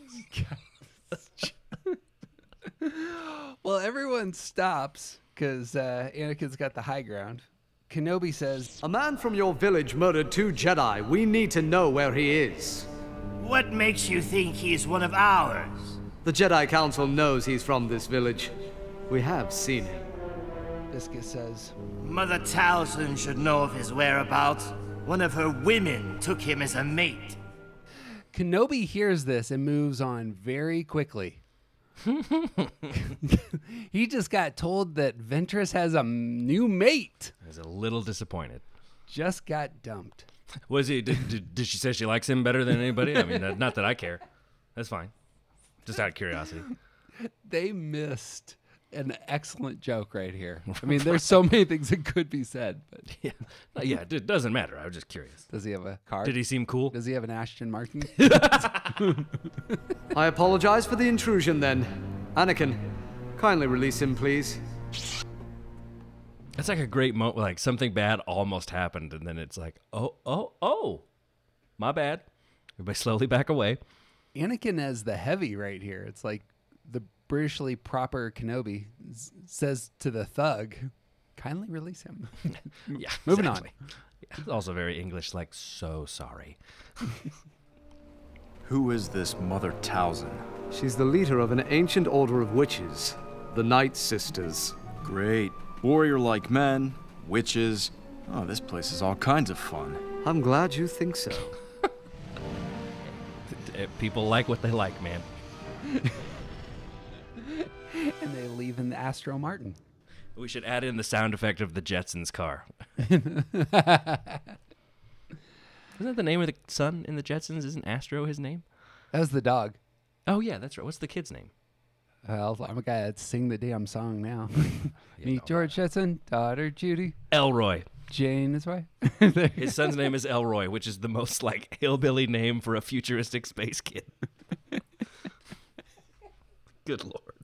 Well, everyone stops because uh, Anakin's got the high ground. Kenobi says, A man from your village murdered two Jedi. We need to know where he is. What makes you think he's one of ours? The Jedi Council knows he's from this village. We have seen him. Viscus says, Mother Talzin should know of his whereabouts. One of her women took him as a mate. Kenobi hears this and moves on very quickly. he just got told that Ventress has a m- new mate. I was a little disappointed. Just got dumped. Was he? Did, did, did she say she likes him better than anybody? I mean, not- not that I care. That's fine. Just out of curiosity. They missed an excellent joke right here. I mean, there's so many things that could be said, but yeah, yeah, it doesn't matter. I was just curious. Does he have a car? Did he seem cool? Does he have an Ashton Martin? I apologize for the intrusion then. Anakin, kindly release him, please. That's like a great moment. Like something bad almost happened, and then it's like, oh, oh, oh, my bad. Everybody slowly back away. Anakin as the heavy right here. It's like the Britishly proper Kenobi s- says to the thug, kindly release him. Yeah, Moving exactly. Yeah, it's also very English, like so sorry. Who is this Mother Talzin? She's the leader of an ancient order of witches, the Night Sisters. Great. Warrior like men, witches. Oh, this place is all kinds of fun. I'm glad you think so. People like what they like, man. and they leave in the Astro Martin. We should add in the sound effect of the Jetsons car. Isn't that the name of the son in the Jetsons? Isn't Astro his name? That was the dog. Oh yeah, that's right. What's the kid's name? Well, I'm a guy that sing the damn song now. Meet George Jetson, daughter Judy, Elroy. Jane is right. His son's name is Elroy, which is the most like hillbilly name for a futuristic space kid. Good lord.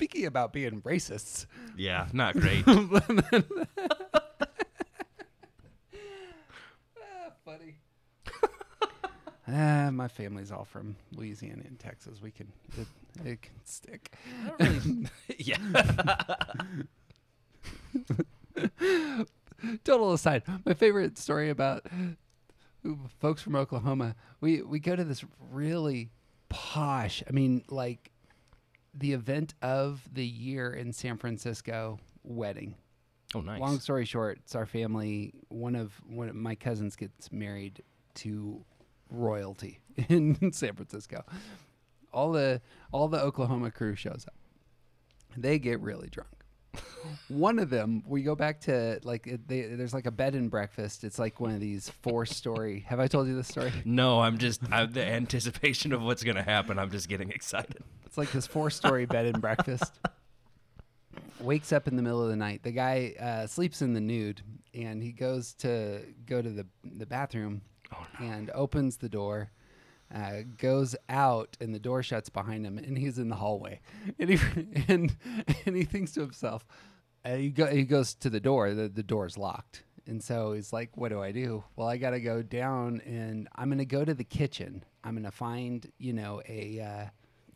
Speaking about being racists. Yeah, not great. funny. Ah, my family's all from Louisiana and Texas. We can it, it can stick. yeah. Total aside, my favorite story about folks from Oklahoma. We we go to this really posh. I mean, like the event of the year in San Francisco wedding. Oh, nice. Long story short, it's our family. One of one of my cousins gets married to royalty in San Francisco. All the all the Oklahoma crew shows up. They get really drunk. one of them, we go back to like it- they, there's like a bed and breakfast. It's like one of these four story. Have I told you this story? No, I'm just I, the anticipation of what's gonna happen. I'm just getting excited. It's like this four story bed and breakfast. Wakes up in the middle of the night. The guy uh, sleeps in the nude, and he goes to go to the the bathroom, and opens the door. Uh, goes out and the door shuts behind him, and he's in the hallway, and he and and he thinks to himself, uh, he go, he goes to the door. The the door's locked, and so he's like, "What do I do?" Well, I got to go down, and I'm gonna go to the kitchen. I'm gonna find you know a uh,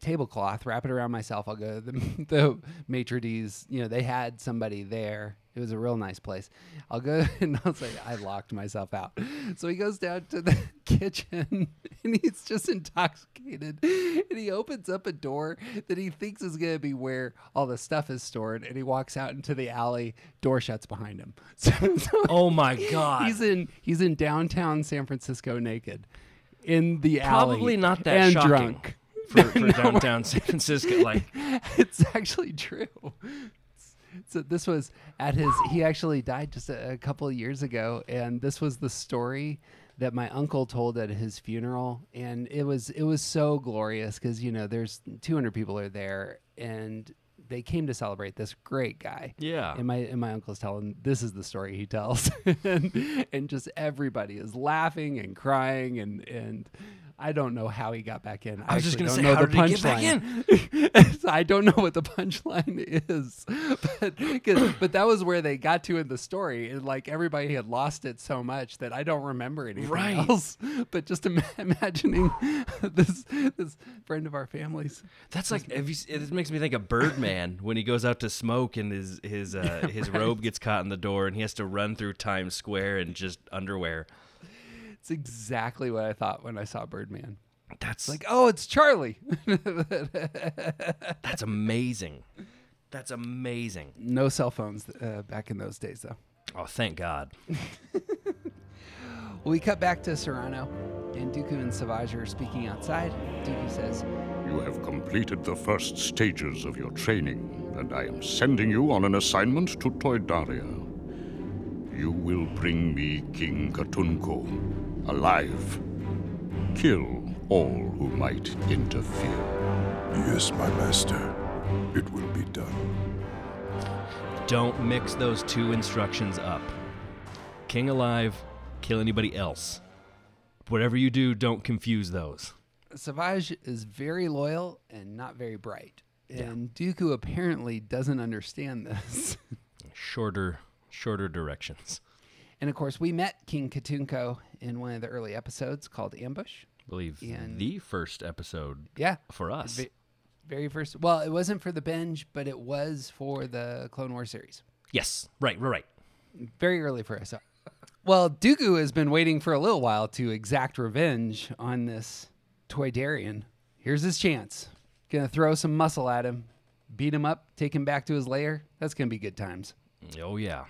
tablecloth, wrap it around myself. I'll go to the the maitre d's. You know, they had somebody there. It was a real nice place. I'll go and I'll say I locked myself out. So he goes down to the kitchen and he's just intoxicated. And he opens up a door that he thinks is going to be where all the stuff is stored. And he walks out into the alley. Door shuts behind him. So, so Oh my God. He's in he's in downtown San Francisco naked in the alley. Probably not that and shocking drunk. For, for No, downtown San Francisco. Like it's actually true. So this was at his. He actually died just a, a couple of years ago, and this was the story that my uncle told at his funeral, and it was it was so glorious because you know there's 200 people are there, and they came to celebrate this great guy. Yeah. And my and my uncle's telling this is the story he tells, and, and just everybody is laughing and crying and and. I don't know how he got back in. I was just gonna say, know how the did he get back punchline. I don't know what the punchline is, but but that was where they got to in the story. And like everybody had lost it so much that I don't remember anything Right. else. But just ima- imagining this this friend of our family's. That's like you, it makes me think of Birdman when he goes out to smoke and his his uh, his Right. robe gets caught in the door and he has to run through Times Square in just underwear. It's exactly what I thought when I saw Birdman. That's like, oh, it's Charlie. That's amazing. That's amazing. no cell phones uh, back in those days, though. Oh, thank God. Well, we cut back to Serenno, and Dooku and Savage are speaking outside. Dooku says, You have completed the first stages of your training, and I am sending you on an assignment to Toydaria. You will bring me King Katuunko, alive. Kill all who might interfere. Yes, my master. It will be done. Don't mix those two instructions up. King alive, kill anybody else. Whatever you do, don't confuse those. Savage is very loyal and not very bright. And Dooku apparently doesn't understand this. Shorter, shorter directions. And of course, we met King Katuunko in one of the early episodes called Ambush. I believe And- the first episode. Yeah. For us. Ve- very first. Well, it wasn't for the binge, but it was for the Clone War series. Yes. Right. Right. Right. Very early for us. Well, Dooku has been waiting for a little while to exact revenge on this Toydarian. Here's his chance. Gonna throw some muscle at him, beat him up, take him back to his lair. That's gonna be good times. Oh yeah.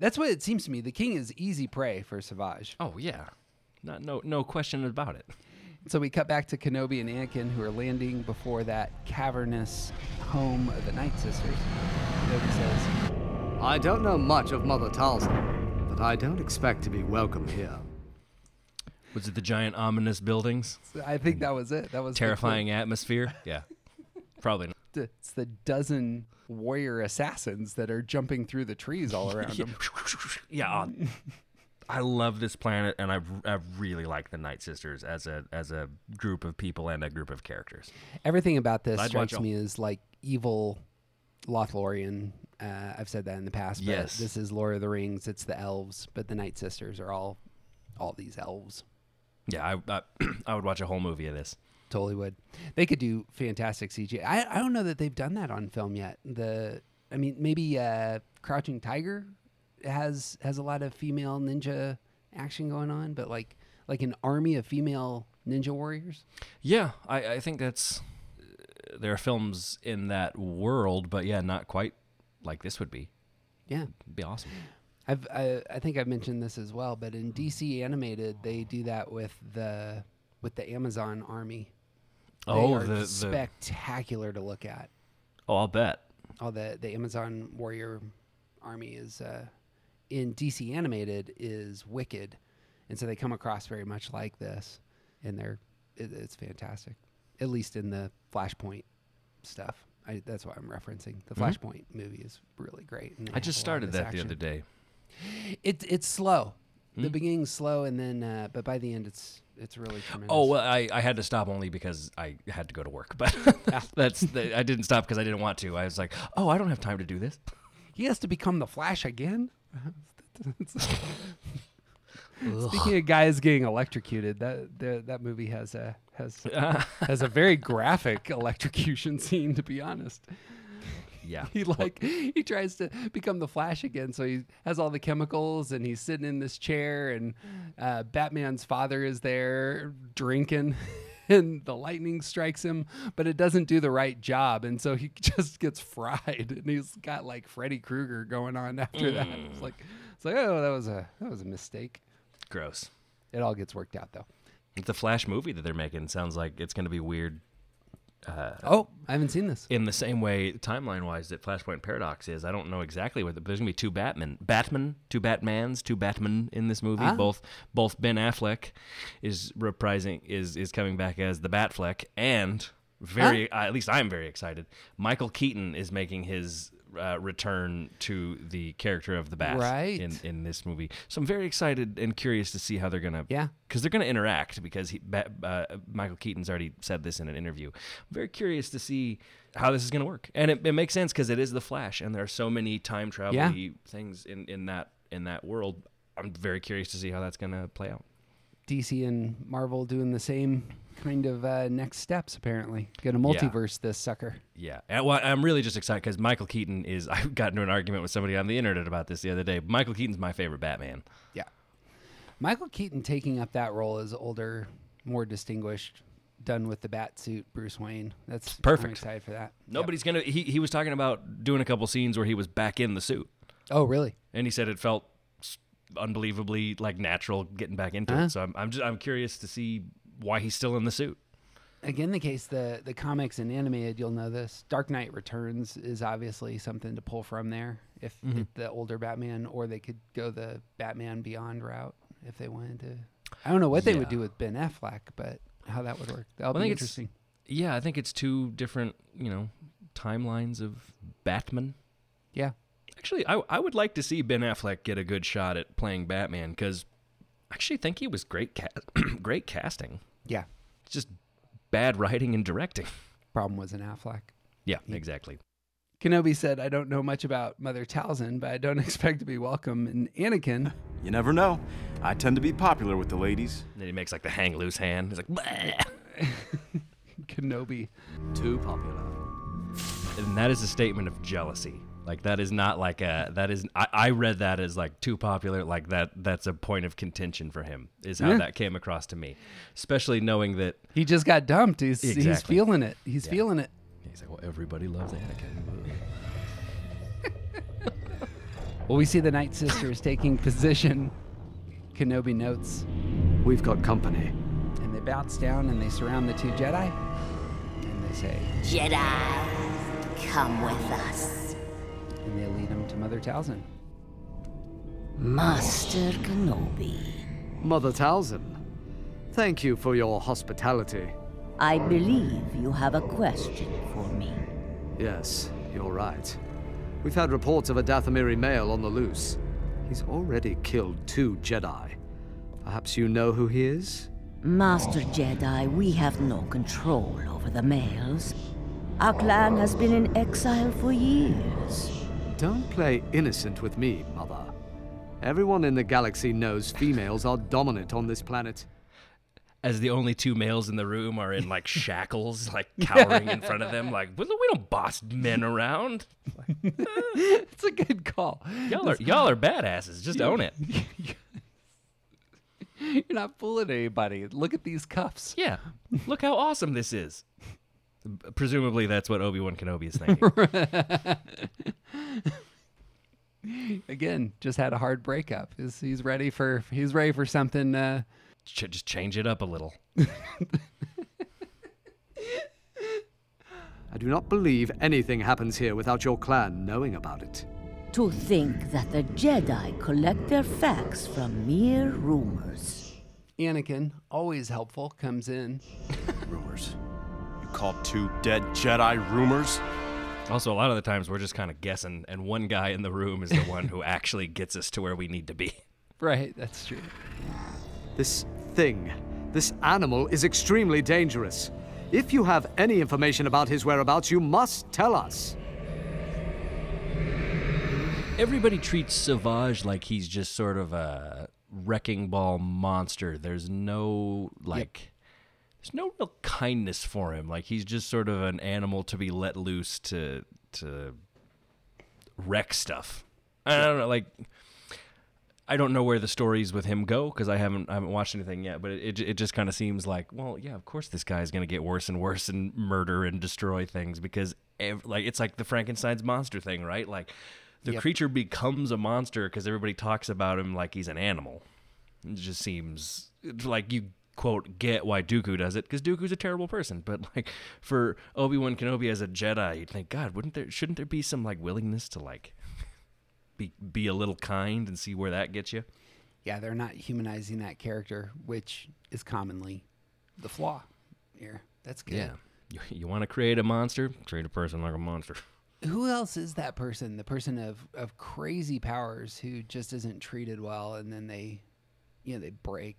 That's what it seems to me. The king is easy prey for Savage. Oh yeah. Not no no question about it. So we cut back to Kenobi and Anakin, who are landing before that cavernous home of the Night Sisters. Kenobi says, I don't know much of Mother Talzin, but I don't expect to be welcome here. Was it the giant ominous buildings? I think that was it. That was Terrifying atmosphere? Yeah. Probably not. It's the dozen warrior assassins that are jumping through the trees all around them. Yeah. uh, I love this planet, and I, I really like the Night Sisters as a as a group of people and a group of characters. Everything about this I'd strikes me as like evil Lothlorien. Uh, I've said that in the past. But Yes. This is Lord of the Rings. It's the elves, but the Night Sisters are all all these elves. Yeah, I I, I would watch a whole movie of this. Totally would. They could do fantastic CG. I, I don't know that they've done that on film yet. The I mean maybe uh, Crouching Tiger has has a lot of female ninja action going on, but like like an army of female ninja warriors. Yeah, I, I think that's there are films in that world, but yeah, not quite like this would be. Yeah. It'd be awesome. I've I, I think I've mentioned this as well, but in DC animated they do that with the with the Amazon army. They Oh, are the- the- spectacular to look at. Oh, I'll bet. Oh, the the Amazon warrior army is uh, in DC animated is wicked, and so they come across very much like this, and they're it, it's fantastic. At least in the Flashpoint stuff. I, that's what I'm referencing. The Mhm. Flashpoint movie is really great. I just have a lot of started that the other day. It it's slow. The Hmm? beginning's slow, and then uh, but by the end, it's it's really tremendous. Oh well, I, I had to stop only because I had to go to work, but that's the, I didn't stop because I didn't want to. I was like, oh, I don't have time to do this. he has to become the Flash again. Speaking of guys getting electrocuted, that the, that movie has a has has a very graphic electrocution scene. To be honest, Yeah. he like he tries to become the Flash again, so he has all the chemicals, and he's sitting in this chair, and uh, Batman's father is there drinking. And the lightning strikes him, but it doesn't do the right job, and so he just gets fried. And he's got like Freddy Krueger going on after that. It's Mm. like, it's like, oh, that was a that was a mistake. Gross. It all gets worked out though. The Flash movie that they're making sounds like it's going to be weird. Uh, Oh, I haven't seen this. In the same way, timeline wise, that Flashpoint Paradox is. I don't know exactly what, the, but there's going to be two Batman, Batman, two Batmans, two Batman in this movie. Ah. Both, both Ben Affleck is reprising is is coming back as the Batfleck, and very uh, at least I'm very excited. Michael Keaton is making his uh, return to the character of the Bat Right. in in this movie. So I'm very excited and curious to see how they're gonna Yeah. because they're gonna interact because he uh, Michael Keaton's already said this in an interview. I'm very curious to see how this is gonna work, and it, it makes sense because it is the Flash, and there are so many time travel Yeah. things in in that in that world. I'm very curious to see how that's gonna play out. DC and Marvel doing the same kind of uh, next steps. Apparently, gonna Yeah. multiverse this sucker. Yeah, and well, I'm really just excited because Michael Keaton is. I got into an argument with somebody on the internet about this the other day. Michael Keaton's my favorite Batman. Yeah, Michael Keaton taking up that role as older, more distinguished, done with the bat suit, Bruce Wayne. That's Perfect. I'm excited for that. Nobody's gonna. He he was talking about doing a couple scenes where he was back in the suit. Oh, really? And he said it felt unbelievably like natural getting back into Uh-huh. it. So I'm I'm just I'm curious to see why he's still in the suit. Again, the case the the comics and animated, you'll know this. Dark Knight Returns is obviously something to pull from there. If, Mhm. if the older Batman, or they could go the Batman Beyond route if they wanted to. I don't know what they would do with Ben Affleck, but how that would work. That'll Well, I be think it's- interesting. Yeah, I think it's two different you know timelines of Batman. Yeah. Actually, I I would like to see Ben Affleck get a good shot at playing Batman because I actually think he was great ca- great casting. Yeah. It's just bad writing and directing. Problem was in Affleck. Yeah, exactly. Kenobi said, I don't know much about Mother Talzin, but I don't expect to be welcome. And Anakin, You never know. I tend to be popular with the ladies. And then he makes like the hang loose hand. He's like, "Bleh." Kenobi. Too popular. and that is a statement of jealousy. Like that is not like a that is I, I read that as like too popular. Like that that's a point of contention for him. Is how Yeah. that came across to me, especially knowing that he just got dumped. He's, he's feeling it. He's Yeah. feeling it. he's like, well, everybody loves Anakin. Well, we see the Night Sisters taking position. Kenobi notes, We've got company. and they they bounce down and they surround the two Jedi. And they say, Jedi, come with us. And they lead him to Mother Talzin. Master Kenobi. Mother Talzin, thank you for your hospitality. I believe you have a question for me. Yes, you're right. We've had reports of a Dathomiri male on the loose. He's already killed two Jedi. Perhaps you know who he is? Master Jedi, we have no control over the males. Our clan has been in exile for years. Don't play innocent with me, Mother. Everyone in the galaxy knows females are dominant on this planet. As the only two males in the room are in like shackles, like cowering in front of them, like we we don't boss men around. it's a good call. Y'all are y'all are badasses. Just own it. You're not fooling anybody. Look at these cuffs. Yeah. Look how awesome this is. Presumably, that's what Obi Wan Kenobi is thinking. Again, just had a hard breakup. He's, he's ready for he's ready for something. Uh, Ch- just change it up a little. I do not believe anything happens here without your clan knowing about it. To think that the Jedi collect their facts from mere rumors. Anakin, always helpful, comes in. rumors. You called two dead Jedi rumors? Also, a lot of the times we're just kind of guessing, and one guy in the room is the one who actually gets us to where we need to be. Right, that's true. This thing, this animal is extremely dangerous. If you have any information about his whereabouts, you must tell us. Everybody treats Savage like he's just sort of a wrecking ball monster. There's no like there's no real kindness for him. Like he's just sort of an animal to be let loose to to wreck stuff. I don't know, like I don't know where the stories with him go because I haven't I haven't watched anything yet. But it it, it just kind of seems like well, yeah, of course this guy is going to get worse and worse and murder and destroy things because ev- like it's like the Frankenstein's monster thing, right? Like the Yep. creature becomes a monster because everybody talks about him like he's an animal. It just seems like you quote get why Dooku does it because Dooku's a terrible person. But like for Obi Wan Kenobi as a Jedi, you'd think, God, wouldn't there shouldn't there be some like willingness to like be be a little kind and see where that gets you? Yeah, they're not humanizing that character, which is commonly the flaw here. That's good. Yeah. You, you want to create a monster? Treat a person like a monster. Who else is that person? The person of, of crazy powers who just isn't treated well, and then they, you know, they break.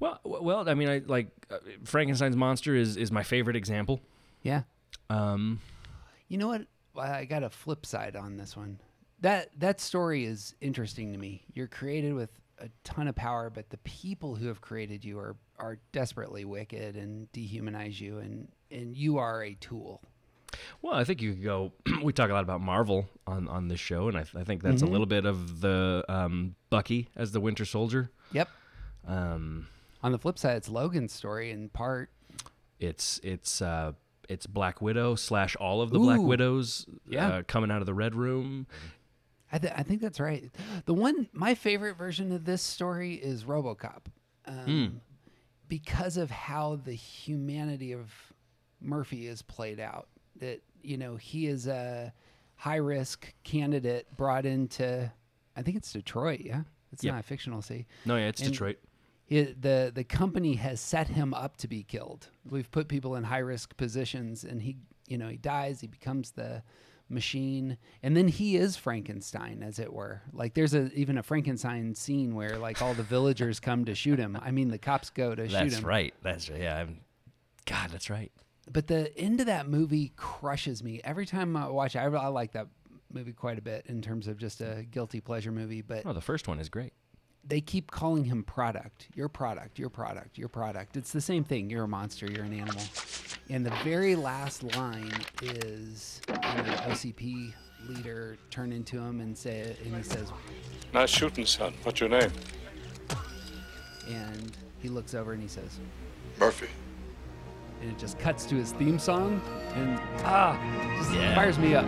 Well, well, I mean, I like uh, Frankenstein's monster is is my favorite example. Yeah. Um, You know what? I got a flip side on this one. That that story is interesting to me. You're created with a ton of power, but the people who have created you are are desperately wicked and dehumanize you, and and you are a tool. Well, I think you could go. we talk a lot about Marvel on on this show, and I, I think that's Mhm. a little bit of the um, Bucky as the Winter Soldier. Yep. Um, On the flip side, it's Logan's story in part. it's it's uh, it's Black Widow slash all of the Black Widows. Yeah. uh, coming out of the Red Room. I, th- I think that's right. The one, my favorite version of this story is RoboCop, um, Mm. because of how the humanity of Murphy is played out. That you know he is a high risk candidate brought into, I think it's Detroit. Yeah, it's Yep. not a fictional city. No, yeah, it's And Detroit. It, the the company has set him up to be killed. We've put people in high risk positions, and he, you know, he dies. He becomes the machine, and then he is Frankenstein, as it were. Like there's a even a Frankenstein scene where like all the villagers come to shoot him. I mean, the cops go to shoot him That's right. That's right yeah. I'm, God, that's right. But the end of that movie crushes me every time I watch it. I, I like that movie quite a bit in terms of just a guilty pleasure movie. But Oh, the first one is great. They keep calling him product. Your product, your product, your product. It's the same thing. You're a monster, you're an animal. And the very last line is you know, OCP leader turn into him and say and he says Nice shooting, son. What's your name? and he looks over and he says Murphy. and it just cuts to his theme song and ah just Yeah. fires me up.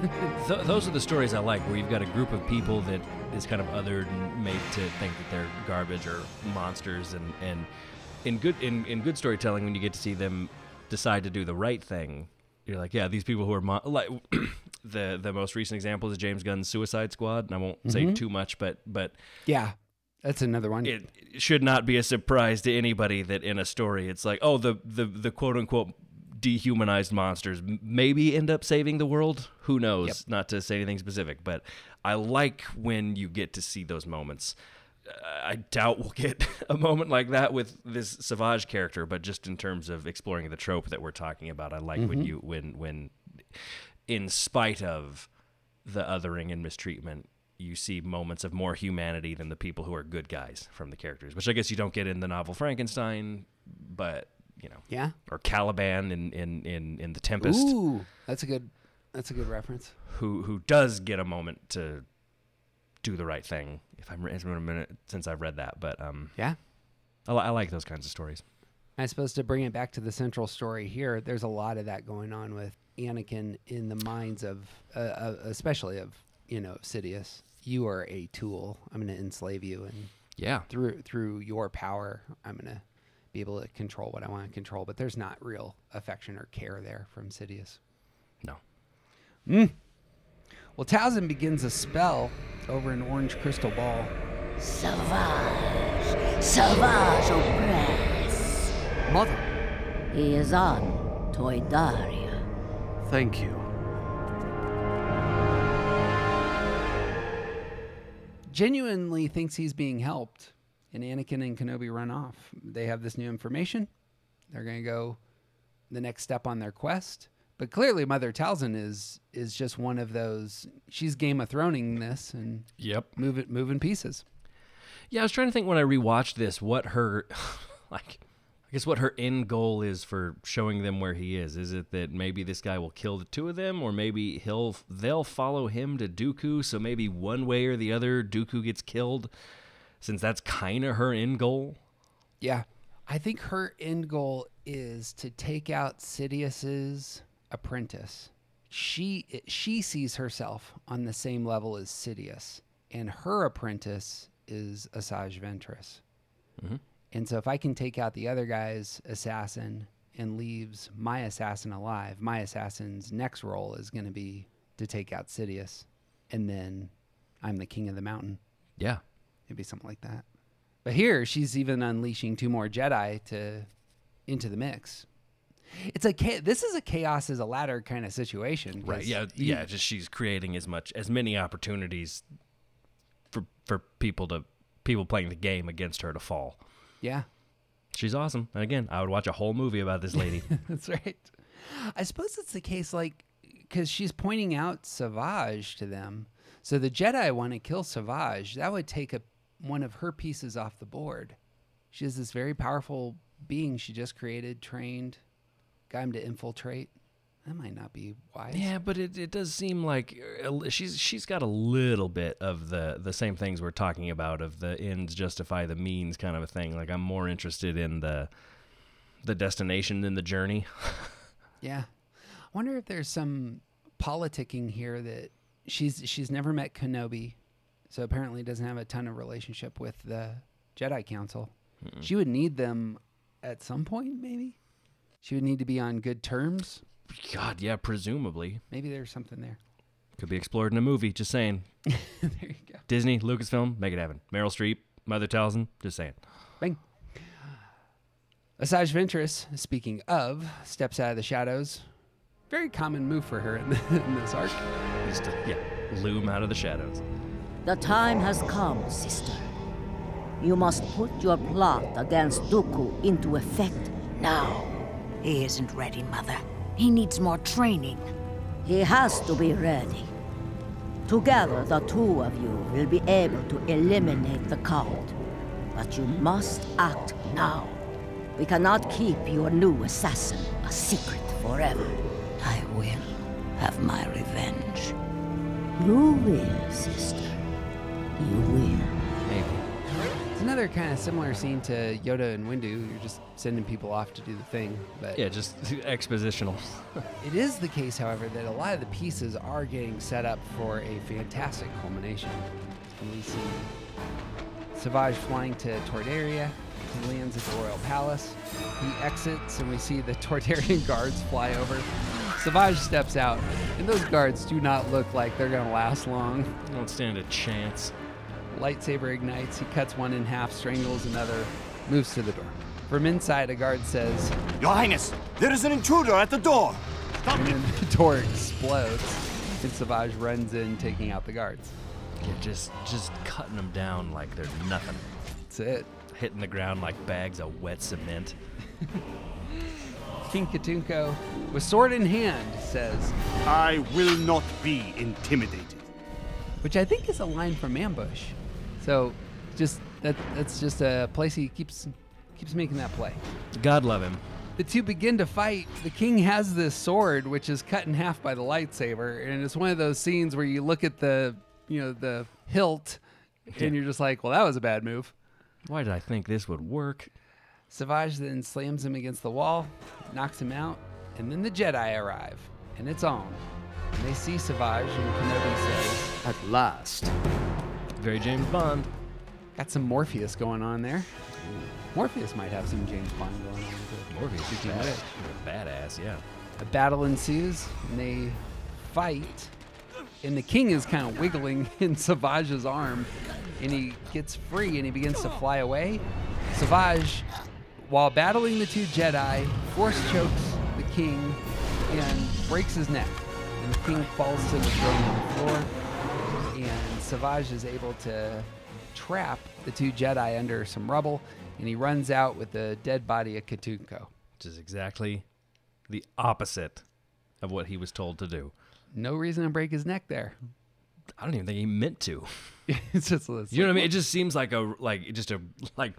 Th- those are the stories I like, where you've got a group of people that is kind of othered and made to think that they're garbage or monsters, and and in good in, in good storytelling when you get to see them decide to do the right thing you're like yeah these people who are like the the most recent example is James Gunn's Suicide Squad and I won't say Mhm. too much but but Yeah, that's another one. it should not be a surprise to anybody that in a story it's like oh the the the quote unquote dehumanized monsters maybe end up saving the world who knows not to say anything specific but i like when you get to see those moments Uh, i doubt we'll get a moment like that with this savage character but just in terms of exploring the trope that we're talking about i like when Mhm. you when when in spite of the othering and mistreatment, you see moments of more humanity than the people who are good guys from the characters, which I guess you don't get in the novel Frankenstein, but you know, Yeah. or Caliban in in in, in the Tempest, Ooh, that's a good. That's a good reference. who who does get a moment to do the right thing. If I'm, it's been a minute since I've read that, but um, Yeah. I, I like those kinds of stories. I suppose to bring it back to the central story here, there's a lot of that going on with Anakin in the minds of, uh, uh, especially of you know Sidious. You are a tool. I'm going to enslave you, and Yeah. through through your power, I'm going to be able to control what I want to control. But there's not real affection or care there from Sidious. No. Mm. Well, Talzin begins a spell over an orange crystal ball. Savage, Savage Opress. Mother. He is on Toydaria. Thank you. genuinely thinks he's being helped, and Anakin and Kenobi run off. They have this new information. They're going to go the next step on their quest. But clearly, Mother Talzin is is just one of those. She's Game of Throning this and Yep. move it moving pieces. Yeah, I was trying to think when I rewatched this what her like I guess what her end goal is for showing them where he is. Is it that maybe this guy will kill the two of them or maybe he'll they'll follow him to Dooku so maybe one way or the other Dooku gets killed since that's kind of her end goal? Yeah, I think her end goal is to take out Sidious's apprentice. She she sees herself on the same level as Sidious, and her apprentice is Asajj Ventress. Mhm. And so if I can take out the other guy's assassin and leaves my assassin alive, my assassin's next role is going to be to take out Sidious, and then I'm the king of the mountain. Yeah. Maybe something like that. But here she's even unleashing two more Jedi to into the mix. It's a this is a chaos as a ladder kind of situation. Right. Yeah. you- yeah. Just she's creating as much as many opportunities for for people to people playing the game against her to fall. Yeah. She's awesome. And again, I would watch a whole movie about this lady. That's right. I suppose it's the case, like, because she's pointing out Savage to them. So the Jedi want to kill Savage. That would take a, one of her pieces off the board. She has this very powerful being she just created, trained, got him to infiltrate. That might not be wise. Yeah, but it, it does seem like uh, she's she's got a little bit of the the same things we're talking about of the ends justify the means kind of a thing. Like I'm more interested in the the destination than the journey. Yeah. I wonder if there's some politicking here that she's she's never met Kenobi, so apparently doesn't have a ton of relationship with the Jedi Council. Mm-mm. She would need them at some point, maybe. She would need to be on good terms. God, yeah, presumably Maybe there's something there. could be explored in a movie. Just saying. there you go. Disney, Lucasfilm, make it happen. Meryl Streep, Mother Talzin, just saying. Bang. Asajj Ventress, speaking of, steps out of the shadows. Very common move for her in, in this arc. Just to, yeah, loom out of the shadows. The time has come, sister. You must put your plot against Dooku into effect now. He isn't ready, Mother. He needs more training. He has to be ready. Together, the two of you will be able to eliminate the cult. But you must act now. We cannot keep your new assassin a secret forever. I will have my revenge. You will, sister. You will. Another kind of similar scene to Yoda and Windu. You're just sending people off to do the thing. But Yeah, just expositional. it is the case, however, that a lot of the pieces are getting set up for a fantastic culmination. And we see Savage flying to Toydaria. He lands at the royal palace. He exits, and we see the Toydarian guards fly over. Savage steps out, and those guards do not look like they're going to last long. Don't stand a chance. Lightsaber ignites. He cuts one in half, strangles another, moves to the door. From inside, a guard says, Your Highness, there is an intruder at the door. and then the door explodes, and Savage runs in, taking out the guards. Yeah, just just cutting them down like they're nothing. That's it. Hitting the ground like bags of wet cement. King Katuunko, with sword in hand, says, I will not be intimidated. which I think is a line from Ambush. So, just that that's just a place he keeps keeps making that play. God love him. The two begin to fight. The king has this sword, which is cut in half by the lightsaber, and it's one of those scenes where you look at the you know the hilt, Yeah. and you're just like, well, that was a bad move. Why did I think this would work? Savage then slams him against the wall, knocks him out, and then the Jedi arrive, and it's on. And they see Savage, and Kenobi says, At last. Very James Bond. Got some Morpheus going on there. Morpheus might have some James Bond going on. too. Morpheus is Speaking of badass, yeah. A battle ensues, and they fight. And the king is kind of wiggling in Savage's arm, and he gets free and he begins to fly away. Savage, while battling the two Jedi, force chokes the king and breaks his neck. And the king falls to the throne on the floor. Savage is able to trap the two Jedi under some rubble, and he runs out with the dead body of Katuunko. Which is exactly the opposite of what he was told to do. No reason to break his neck there. I don't even think he meant to. it's just it's You know what I mean? It just seems like a like just a like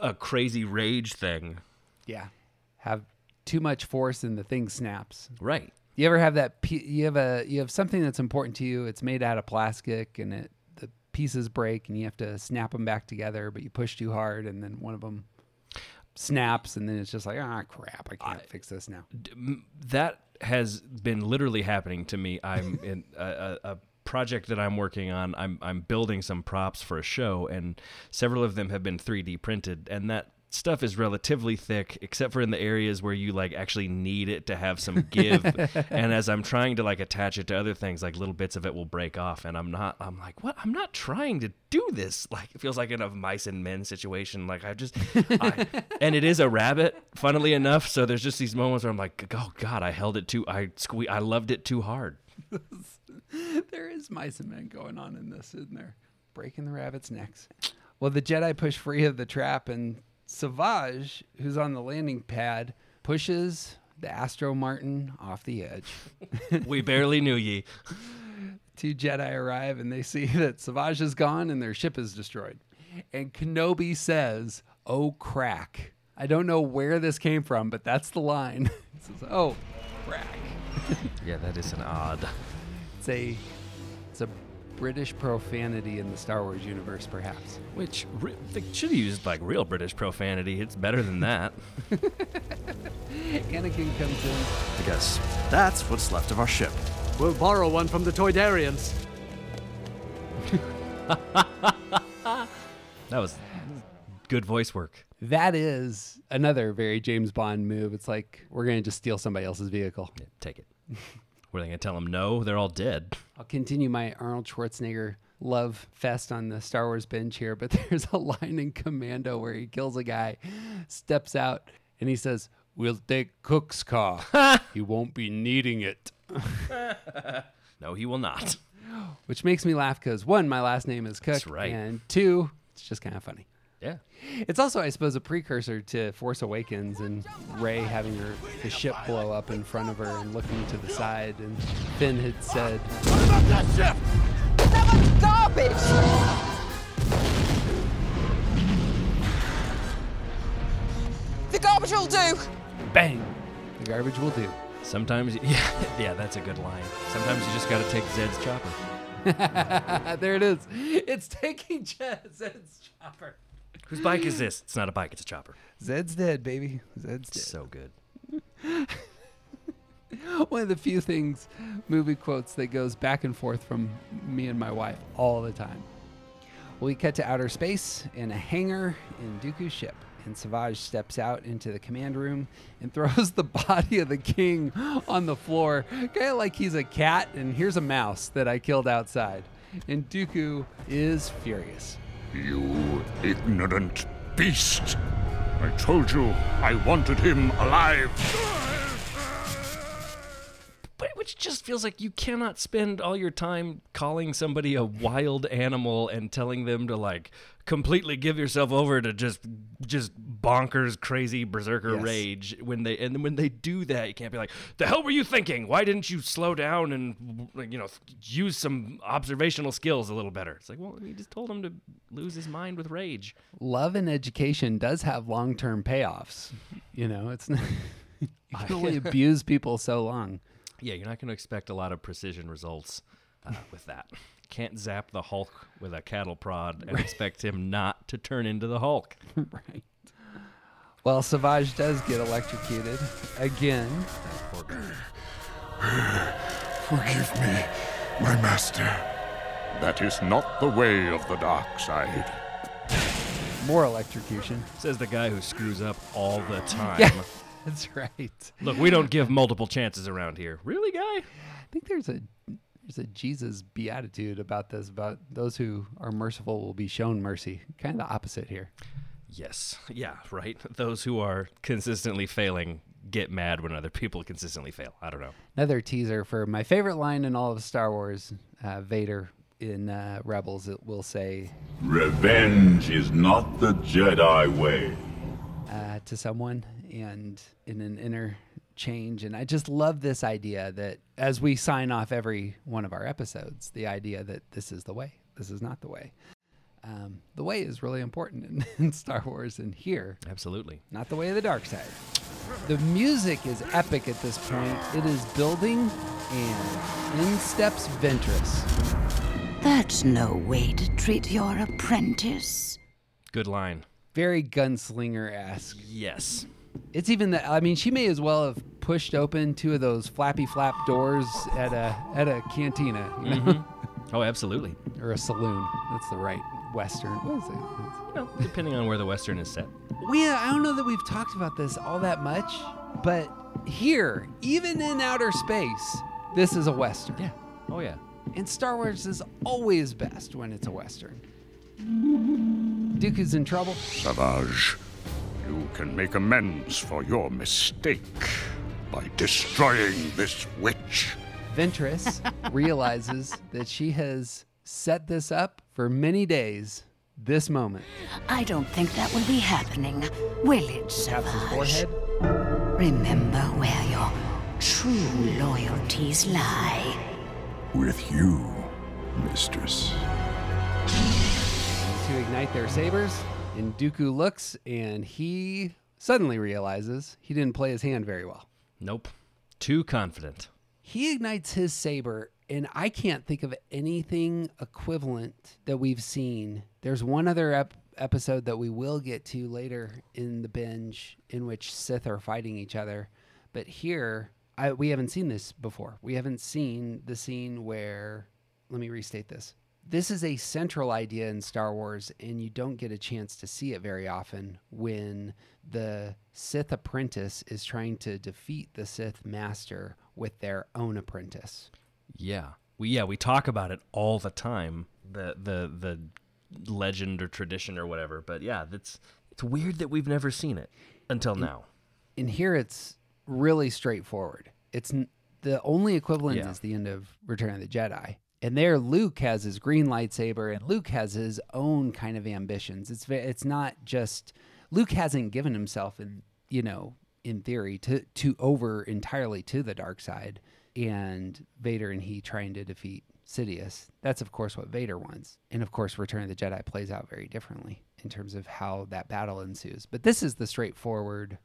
a crazy rage thing. Yeah. Have too much force and the thing snaps. Right. You ever have that? You have a you have something that's important to you. It's made out of plastic, and it the pieces break, and you have to snap them back together. But you push too hard, and then one of them snaps, and then it's just like ah crap, I can't fix this now. That has been literally happening to me. I'm in a, a, a project that I'm working on. I'm I'm building some props for a show, and several of them have been 3D printed, and that stuff is relatively thick, except for in the areas where you like actually need it to have some give. and as I'm trying to like attach it to other things, like little bits of it will break off, and I'm not. I'm like, what? I'm not trying to do this. Like it feels like in a mice and men situation. Like I just, I, and it is a rabbit, funnily enough. So there's just these moments where I'm like, oh god, I held it too. I sque- I loved it too hard. there is mice and men going on in this, isn't there? Breaking the rabbit's necks. Well, the Jedi push free of the trap, and Savage, who's on the landing pad, pushes the Astro Martin off the edge. we barely knew ye. Two Jedi arrive, and they see that Savage is gone and their ship is destroyed. And Kenobi says, "Oh crack!" I don't know where this came from, but that's the line. says, "Oh crack." Yeah, that is an odd. It's a it's a British profanity in the Star Wars universe, perhaps. Which re- they should have used like real British profanity. It's better than that. Anakin comes in. I guess that's what's left of our ship. We'll borrow one from the Toydarians. That was good voice work. That is another very James Bond move. It's like we're gonna just steal somebody else's vehicle. take it. Were they gonna tell them no? They're all dead. I'll continue my Arnold Schwarzenegger love fest on the Star Wars bench here, but there's a line in Commando where he kills a guy, steps out, and he says, We'll take Cook's car. he won't be needing it. no, he will not. Which makes me laugh because one, my last name is Cook. That's right. And two, it's just kind of funny. Yeah. It's also, I suppose, a precursor to Force Awakens and Rey having her the ship blow up in front of her and looking to the side. And Finn had said, What about that ship? That was garbage! The garbage will do! "Bang, the garbage will do." Sometimes, yeah, yeah, that's a good line. Sometimes you just got to take Zed's chopper. there it is. It's taking Zed's chopper. Whose bike is this? It's not a bike. It's a chopper. Zed's dead, baby. Zed's dead. So good. One of the few things, movie quotes that goes back and forth from me and my wife all the time. We cut to outer space in a hangar in Dooku's ship. And Savage steps out into the command room and throws the body of the king on the floor, kind of like he's a cat. And here's a mouse that I killed outside. And Dooku is furious. You ignorant beast! I told you I wanted him alive! But which just feels like you cannot spend all your time calling somebody a wild animal and telling them to like completely give yourself over to just just bonkers crazy berserker Yes. rage when they and when they do that you can't be like the hell were you thinking why didn't you slow down and you know use some observational skills a little better it's like well you just told him to lose his mind with rage Love and education does have long term payoffs. You know, it's not, you can only abuse people so long. Yeah you're not going to expect a lot of precision results uh, with that can't zap the hulk with a cattle prod and expect him not to turn into the hulk right Well, Savage does get electrocuted again. Forgive me, my master. That is not the way of the dark side. More electrocution. Says the guy who screws up all the time. Yeah, that's right. Look, we don't give multiple chances around here. Really, guy? I think there's a there's a Jesus beatitude about this about those who are merciful will be shown mercy. Kind of the opposite here. Yes. Yeah, right. Those who are consistently failing get mad when other people consistently fail. I don't know. Another teaser for my favorite line in all of Star Wars. Uh, Vader in uh, Rebels it will say Revenge is not the Jedi way. Uh, to someone and in an inner change. And I just love this idea that as we sign off every one of our episodes, the idea that this is the way, this is not the way. Um, the way is really important in, in Star Wars and here. Absolutely. Not the way of the dark side. The music is epic at this point. It is building, and in steps Ventress. That's no way to treat your apprentice. Good line. Very gunslinger esque. Yes. It's even that. I mean, she may as well have pushed open two of those flappy flap doors at a at a cantina, you know? Mhm. Oh, absolutely. or a saloon. That's the right Western. What is it? You know, depending on where the Western is set. We I don't know that we've talked about this all that much, but here, even in outer space, this is a Western. Yeah. Oh yeah. And Star Wars is always best when it's a Western. Dooku's in trouble. Savage, you can make amends for your mistake by destroying this witch. Ventress realizes that she has set this up for many days. This moment. I don't think that will be happening, will it, Taps his forehead. Remember where your true loyalties lie. With you, mistress. To ignite their sabers. And Dooku looks and he suddenly realizes he didn't play his hand very well. Nope. Too confident. He ignites his saber, and I can't think of anything equivalent that we've seen. There's one other ep- episode that we will get to later in the binge in which Sith are fighting each other. But here, I, we haven't seen this before. We haven't seen the scene where, let me restate this. This is a central idea in Star Wars, and you don't get a chance to see it very often when the Sith apprentice is trying to defeat the Sith master with their own apprentice. Yeah. We yeah, we talk about it all the time. The the the legend or tradition or whatever. But yeah, that's it's weird that we've never seen it until now. And here it's really straightforward. It's n- the only equivalent Yeah. is the end of Return of the Jedi. And there, Luke has his green lightsaber, and Luke has his own kind of ambitions. It's it's not just Luke hasn't given himself, in you know, in theory, to to over entirely to the dark side, and Vader and he trying to defeat Sidious. That's of course what Vader wants, and of course, Return of the Jedi plays out very differently in terms of how that battle ensues. But this is the straightforward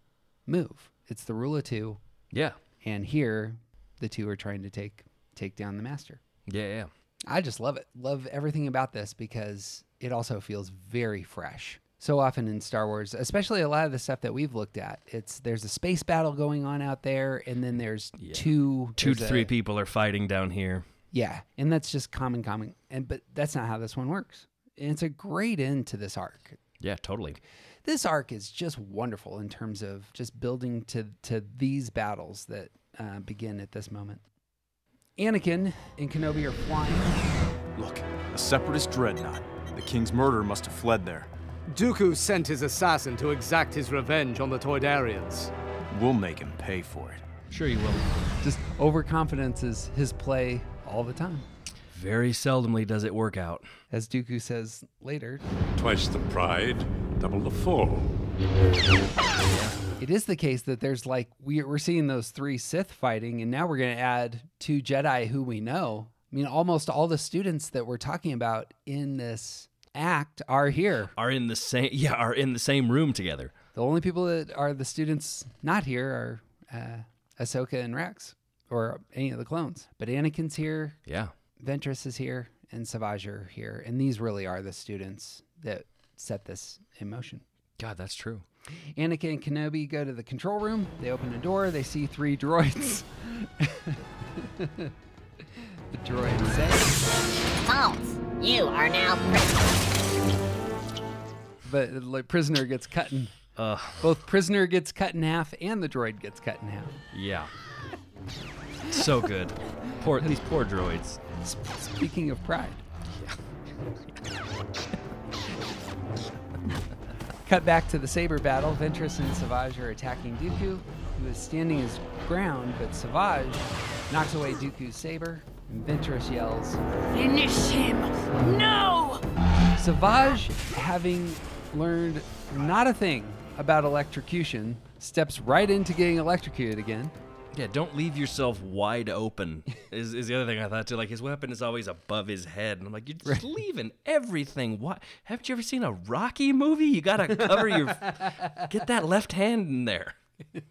move. It's the rule of two. Yeah. And here, the two are trying to take take down the master. Yeah, yeah. I just love it. Love everything about this because it also feels very fresh. So often in Star Wars, especially a lot of the stuff that we've looked at, it's there's a space battle going on out there, and then there's two Two to three a- people are fighting down here. Yeah, and that's just common, common. And but that's not how this one works. And it's a great end to this arc. Yeah, totally. This arc is just wonderful in terms of just building to to these battles that uh, begin at this moment. Anakin and Kenobi are flying. Look, a separatist dreadnought. The king's murderer must have fled there. Dooku sent his assassin to exact his revenge on the Toydarians. We'll make him pay for it. Sure you will. Just overconfidence is his play all the time. Very seldomly does it work out. As Dooku says later, Twice the pride, double the fall. It is the case that there's like we, we're seeing those three Sith fighting, and now we're going to add two Jedi who we know. I mean, almost all the students that we're talking about in this act are here. Are in the same yeah, are in the same room together. The only people that are the students not here are uh, Ahsoka and Rex, or any of the clones. But Anakin's here. Yeah. Ventress is here, and Savage are here, and these really are the students that set this in motion. God, that's true. Anakin and Kenobi go to the control room. They open a door. They see three droids. the droid says, False. You are now prisoner. but like prisoner gets cut in. Both prisoner gets cut in half, and the droid gets cut in half. Yeah. so good. Poor these poor droids. Speaking of pride. Cut back to the saber battle. Ventress and Savage are attacking Dooku, who is standing his ground, but Savage knocks away Dooku's saber. And Ventress yells, Finish him! No! Savage, having learned not a thing about electrocution, steps right into getting electrocuted again. Yeah, don't leave yourself wide open. Is, is the other thing I thought too. Like his weapon is always above his head, and I'm like, you're just leaving everything. What? Haven't you ever seen a Rocky movie? You gotta cover your, get that left hand in there.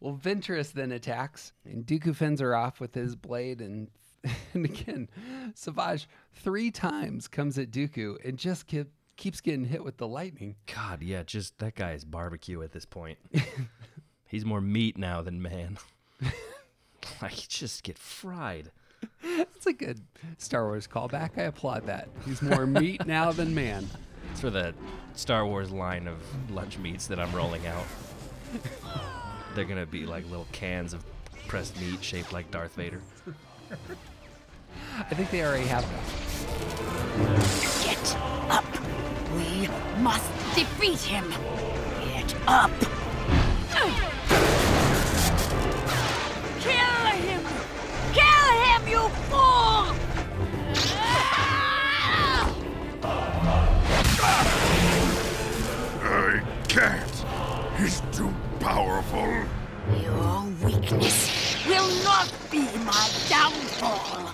Well, Ventress then attacks, and Dooku fends her off with his blade, and and again, Savage three times comes at Dooku and just keep, keeps getting hit with the lightning. God, yeah, just that guy is barbecue at this point. He's more meat now than man. like he just get fried. That's a good Star Wars callback. I applaud that. He's more meat now than man. It's for the Star Wars line of lunch meats that I'm rolling out. They're gonna be like little cans of pressed meat shaped like Darth Vader. I think they already have that. Get up! We must defeat him! Get up! I can't. He's too powerful. Your weakness will not be my downfall.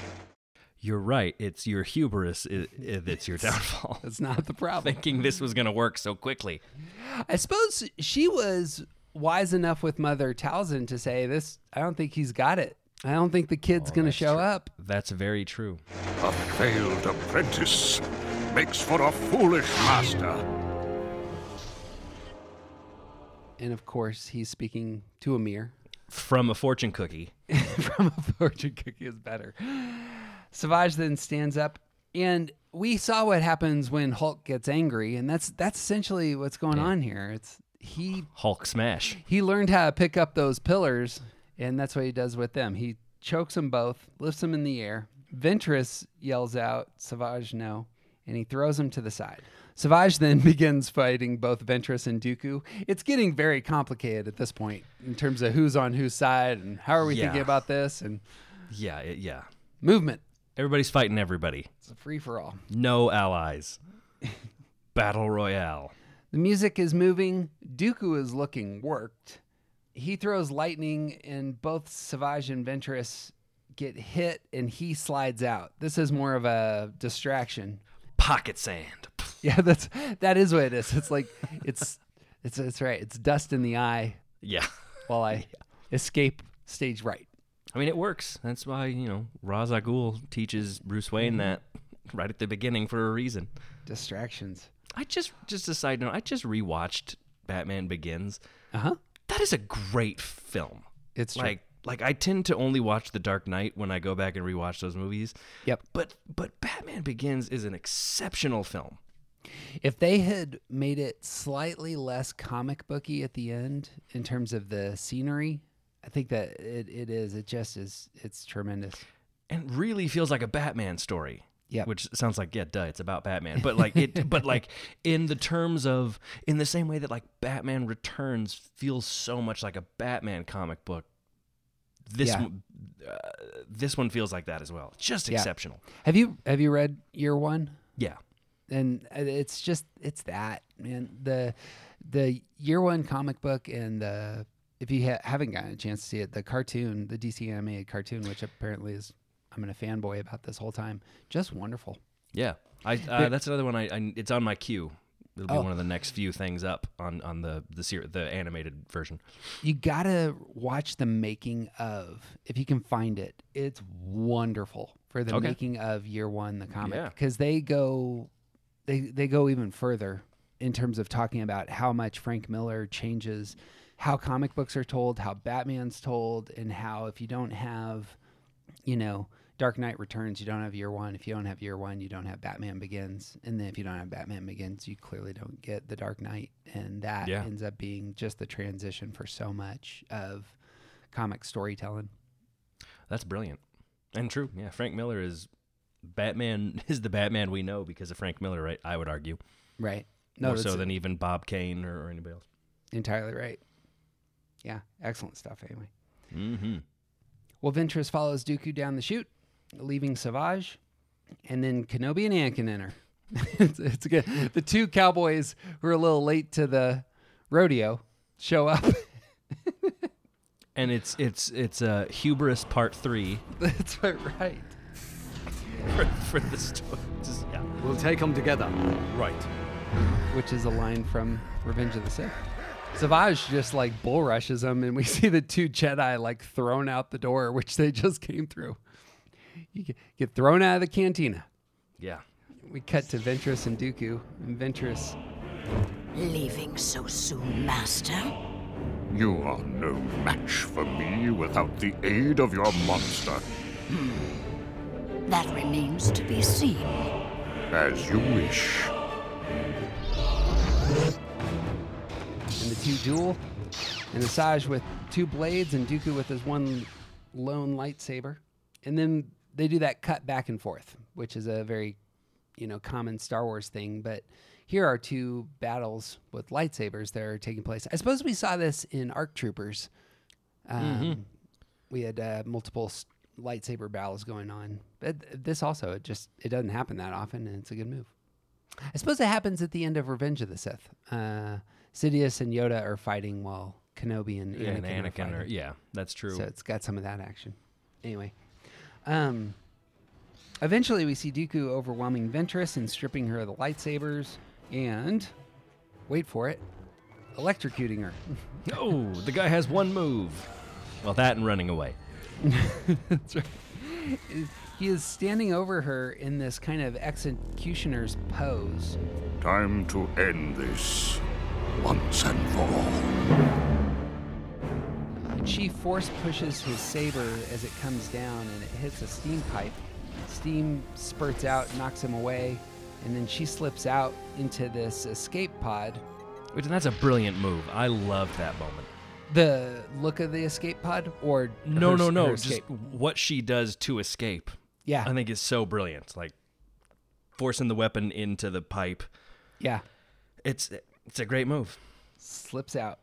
You're right. It's your hubris i- i- that's your downfall. That's not the problem. Thinking this was gonna work so quickly. I suppose she was wise enough with Mother Talzin to say, "This, I don't think he's got it. I don't think the kid's Oh, going to show true. up." That's very true. A failed apprentice makes for a foolish master. And of course, he's speaking to Amir. From a fortune cookie. From a fortune cookie is better. Savage then stands up, and we saw what happens when Hulk gets angry, and that's that's essentially what's going on here. It's he Hulk smash. he learned how to pick up those pillars, and that's what he does with them. He chokes them both, lifts them in the air. Ventress yells out, Savage, no, and he throws him to the side. Savage then begins fighting both Ventress and Dooku. It's getting very complicated at this point in terms of who's on whose side and how are we Yeah. thinking about this and Yeah, it- yeah. movement. Everybody's fighting everybody. It's a free for all. No allies. Battle Royale. The music is moving. Dooku is looking worked. He throws lightning, and both Savage and Ventress get hit, and he slides out. This is more of a distraction. Pocket sand. Yeah, that's that is what it is. It's like it's it's it's right. It's dust in the eye. Yeah. While I escape stage right. I mean, it works. That's why, you know, Ra's al Ghul teaches Bruce Wayne that right at the beginning for a reason. Distractions. I just, just a side note, I just rewatched Batman Begins. Uh huh. That is a great film. It's true. like like I tend to only watch The Dark Knight when I go back and rewatch those movies. Yep. But but Batman Begins is an exceptional film. If they had made it slightly less comic booky at the end in terms of the scenery, I think that it, it is. It just is. It's tremendous. And really feels like a Batman story. Yep. Which sounds like yeah, duh, it's about Batman. But like it but like in the terms of in the same way that like Batman Returns feels so much like a Batman comic book. This Yeah. one, uh, this one feels like that as well. Just Yeah. exceptional. Have you have you read Year One? Yeah. and it's just it's that man the the year one comic book and the if you ha- haven't gotten a chance to see it the cartoon the dc animated cartoon which apparently is i'm gonna fanboy about this whole time just wonderful Yeah, I uh, that's another one. I, I it's on my queue. It'll be Oh. one of the next few things up on on the the ser- the animated version. you gotta watch the making of if you can find it it's wonderful for the Okay. making of year one the comic Yeah. because they go they they go even further in terms of talking about how much frank miller changes how comic books are told how batman's told and how if you don't have you know dark knight returns you don't have year one if you don't have year one you don't have batman begins and then if you don't have batman begins you clearly don't get the dark knight and that Yeah. ends up being just the transition for so much of comic storytelling That's brilliant and true. Yeah, Frank Miller is Batman is the Batman we know because of Frank Miller, right? I would argue. Right. No, More so than even Bob Kane or, or anybody else. entirely right yeah excellent stuff anyway Mm-hmm. well ventress follows dooku down the chute leaving savage and then kenobi and anakin enter it's, it's good the two cowboys who are a little late to the rodeo show up And it's it's it's uh, hubris part three that's right right for, for the story. Just, yeah. We'll take them together. Right. which is a line from Revenge of the Sith. Savage just like bull rushes them, and we see the two Jedi like thrown out the door, which they just came through. You get, get thrown out of the cantina. Yeah. We cut to Ventress and Dooku, and Ventress. Leaving so soon, Master? You are no match for me without the aid of your monster. Hmm. That remains to be seen. As you wish. and the two duel, and Asajj with two blades, and Dooku with his one lone lightsaber, and then they do that cut back and forth, which is a very, you know, common Star Wars thing. But here are two battles with lightsabers that are taking place. I suppose we saw this in Arc Troopers. Um, Mhm. We had uh, multiple lightsaber battles going on, but this also it just it doesn't happen that often, and it's a good move. I suppose it happens at the end of Revenge of the Sith. Uh, Sidious and Yoda are fighting while Kenobi and Anakin, And are Anakin fighting. are- yeah, that's true. So it's got some of that action. Anyway, um, eventually we see Dooku overwhelming Ventress and stripping her of the lightsabers, and wait for it, electrocuting her. Oh, the guy has one move. Well, that and running away. That's right. He is standing over her in this kind of executioner's pose. Time to end this once and for all. She force pushes his saber as it comes down and it hits a steam pipe. Steam spurts out, knocks him away, and then she slips out into this escape pod. Which that's a brilliant move. I loved that moment. The look of the escape pod, or No, her- no, no. Just what she does to escape. Yeah. I think is so brilliant. Like forcing the weapon into the pipe. Yeah. It's it's a great move. slips out.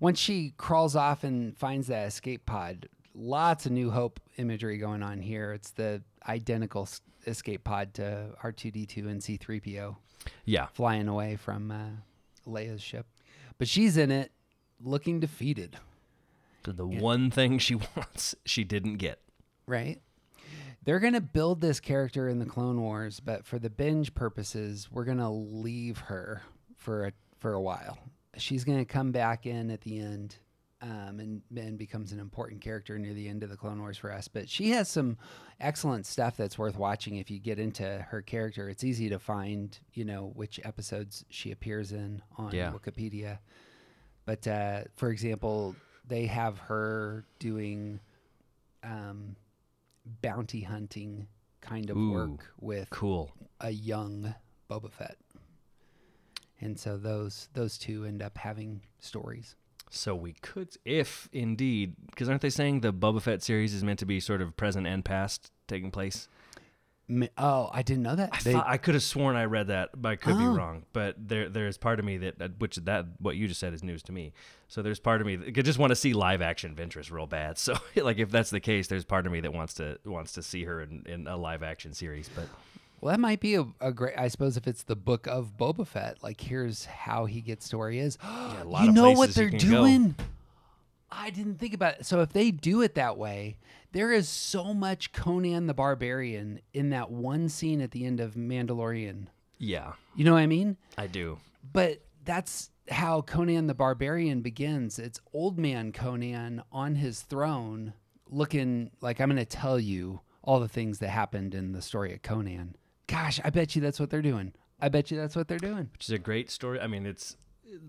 Once she crawls off and finds that escape pod, lots of New Hope imagery going on here. It's the identical escape pod to R2D2 and C3PO. Yeah. Flying away from uh, Leia's ship. But she's in it looking defeated. The one thing she wants, she didn't get. Right? They're going to build this character in the Clone Wars, but for the binge purposes, we're going to leave her for a, for a while. She's going to come back in at the end um, and, and becomes an important character near the end of the Clone Wars for us. But she has some excellent stuff that's worth watching if you get into her character. It's easy to find, you know, which episodes she appears in on Yeah. Wikipedia. But uh, for example, they have her doing um, bounty hunting kind of Ooh, work with cool. a young Boba Fett. And so those those two end up having stories. So we could, if indeed, because aren't they saying the Boba Fett series is meant to be sort of present and past taking place? Oh, I didn't know that. I They- thought I could have sworn I read that, but I could be Oh. wrong. But there, there's part of me that, which that what you just said is news to me. So there's part of me that could just want to see live action Ventress real bad. So like if that's the case, there's part of me that wants to wants to see her in, in a live action series. But Well, that might be a, a great. I suppose if it's the book of Boba Fett, like here's how he gets to where he is. a lot you know what they're can go. doing? I didn't think about it. So if they do it that way, there is so much Conan the Barbarian in that one scene at the end of Mandalorian. yeah, You know what I mean? I do. But that's how Conan the Barbarian begins. It's old man Conan on his throne, looking like I'm going to tell you all the things that happened in the story of Conan. Gosh, I bet you that's what they're doing. I bet you that's what they're doing. Which is a great story. I mean, it's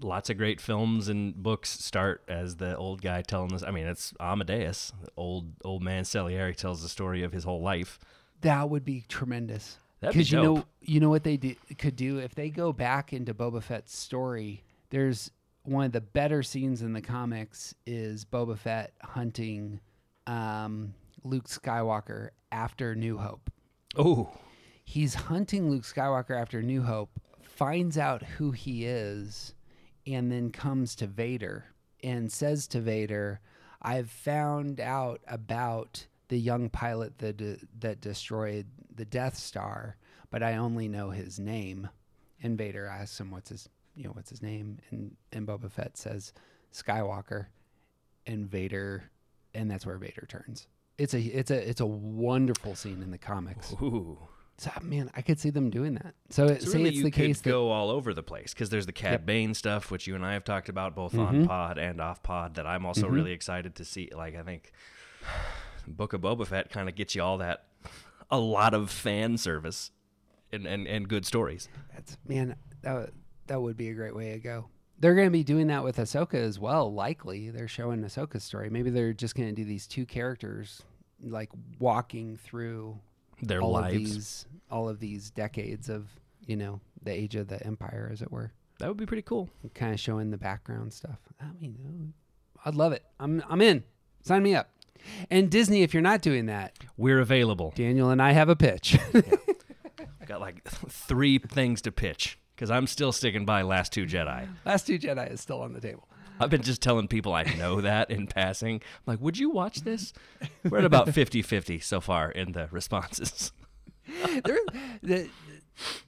lots of great films and books start as the old guy telling this. I mean, it's Amadeus, old old man Salieri tells the story of his whole life. That would be tremendous. Be Because you know, you know what they do, could do if they go back into Boba Fett's story. There's one of the better scenes in the comics is Boba Fett hunting um, Luke Skywalker after New Hope. Oh, he's hunting Luke Skywalker after New Hope, finds out who he is, and then comes to Vader and says to Vader, "I've found out about the young pilot that that destroyed the Death Star, but I only know his name." And Vader asks him, "What's his, you know, what's his name?" And and Boba Fett says, "Skywalker." And Vader, and that's where Vader turns. It's a it's a it's a wonderful scene in the comics. Ooh. So man, I could see them doing that. So, it, So really it's the could case that go all over the place because there's the Cad Yep. Bane stuff, which you and I have talked about both Mhm. on pod and off pod. That I'm also Mhm. really excited to see. Like I think Book of Boba Fett kind of gets you all that, a lot of fan service, and and, and good stories. that's man that that would be a great way to go. They're going to be doing that with Ahsoka as well. Likely, they're showing Ahsoka's story. Maybe they're just going to do these two characters like walking through Their all of lives. these all of these decades of you know the age of the empire, as it were. That would be pretty cool. Kind of showing the background stuff. I mean, uh, I'd love it. I'm I'm in. Sign me up. And Disney, if you're not doing that, We're available. Daniel and I have a pitch. I've got like three things to pitch because I'm still sticking by Last Two Jedi. Last Two Jedi is still on the table. I've been just telling people I know that in passing. I'm like, would you watch this? We're at about 50 50 so far in the responses. They're- the-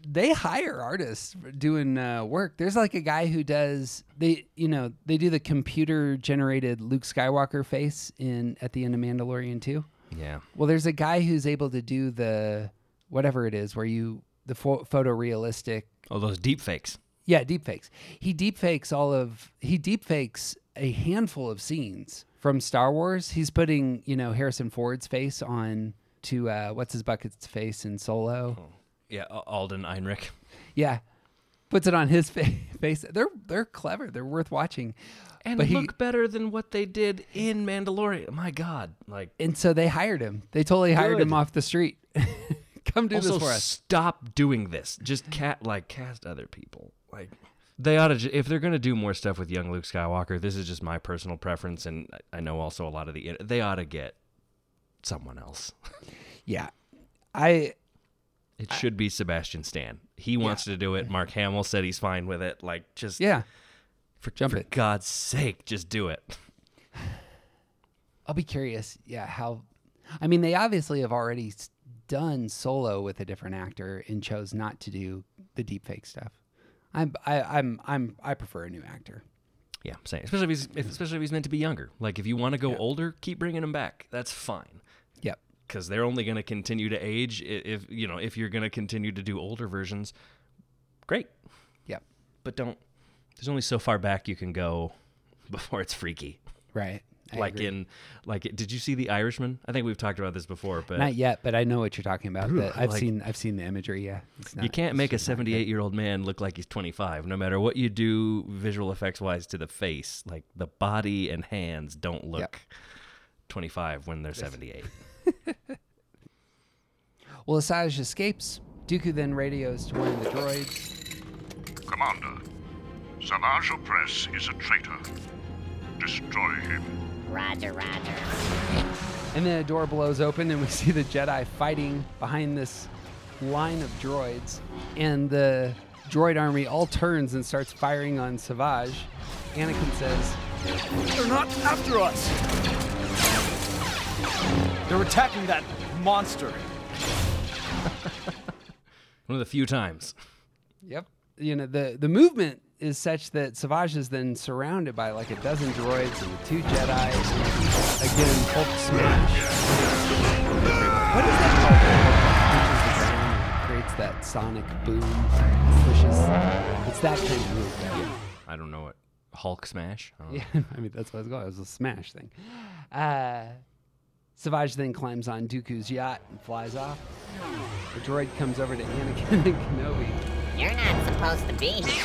they hire artists doing uh, work. There's like a guy who does they you know they do the computer generated Luke Skywalker face in at the end of Mandalorian 2. Yeah. Well, there's a guy who's able to do the whatever it is where you the pho- photorealistic Oh, those deep fakes. Yeah, deepfakes. He deepfakes all of he deepfakes a handful of scenes from Star Wars. He's putting, you know, Harrison Ford's face on to uh what's his bucket's face in Solo. Yeah, Alden Ehrenreich. Yeah. Puts it on his fa- face. They're they're clever. They're worth watching. And But he- look better than what they did in Mandalorian. My God. Like, And so they hired him. They totally hired him off the street. Come do also this for us. stop doing this. Just cat like cast other people. Like they ought to. If they're gonna do more stuff with young Luke Skywalker, this is just my personal preference, and I- I know also a lot of the. They ought to get someone else. Yeah. I It should be Sebastian Stan. He wants to do it. Mark Hamill said he's fine with it. Like just Yeah. For, Jump for it. God's sake, just do it. I'll be curious. Yeah, how? I mean, they obviously have already done Solo with a different actor and chose not to do the deepfake stuff. I'm I, I'm I'm I prefer a new actor. Yeah, I'm saying, especially if he's if, especially if he's meant to be younger. Like if you want to go older, keep bringing him back. That's fine. Yep. Because they're only going to continue to age. If you know, if you're going to continue to do older versions, great. Yep. But don't. There's only so far back you can go before it's freaky. Right. I like agree. in like did you see the Irishman? I think we've talked about this before, but Not yet, but I know what you're talking about. Ugh, I've like- seen I've seen the imagery. Yeah, it's you can't make a just not good. 78 year old man look like he's 25 no matter what you do visual effects wise to the face like the body and hands don't look 25 when they're 78 Well, Asajj escapes. Dooku then radios to one of the droids. Commander, Savage Opress is a traitor. Destroy him. Roger, roger. And then a door blows open, and we see the Jedi fighting behind this line of droids. And the droid army all turns and starts firing on Savage. Anakin says, They're not after us! They're attacking that monster. one of the few times Yep. You know, the, the movement is such that Savage is then surrounded by like a dozen droids and two Jedi. Again, Hulk smash. What is that called? When Hulk the ground and creates that sonic boom. Pushes. It's that kind of move. Yeah. i don't know what hulk smash I. Yeah, I mean that's what it's called. It was a smash thing. Uh, Savage then climbs on Dooku's yacht and flies off. The droid comes over to Anakin and Kenobi, You're not supposed to be here.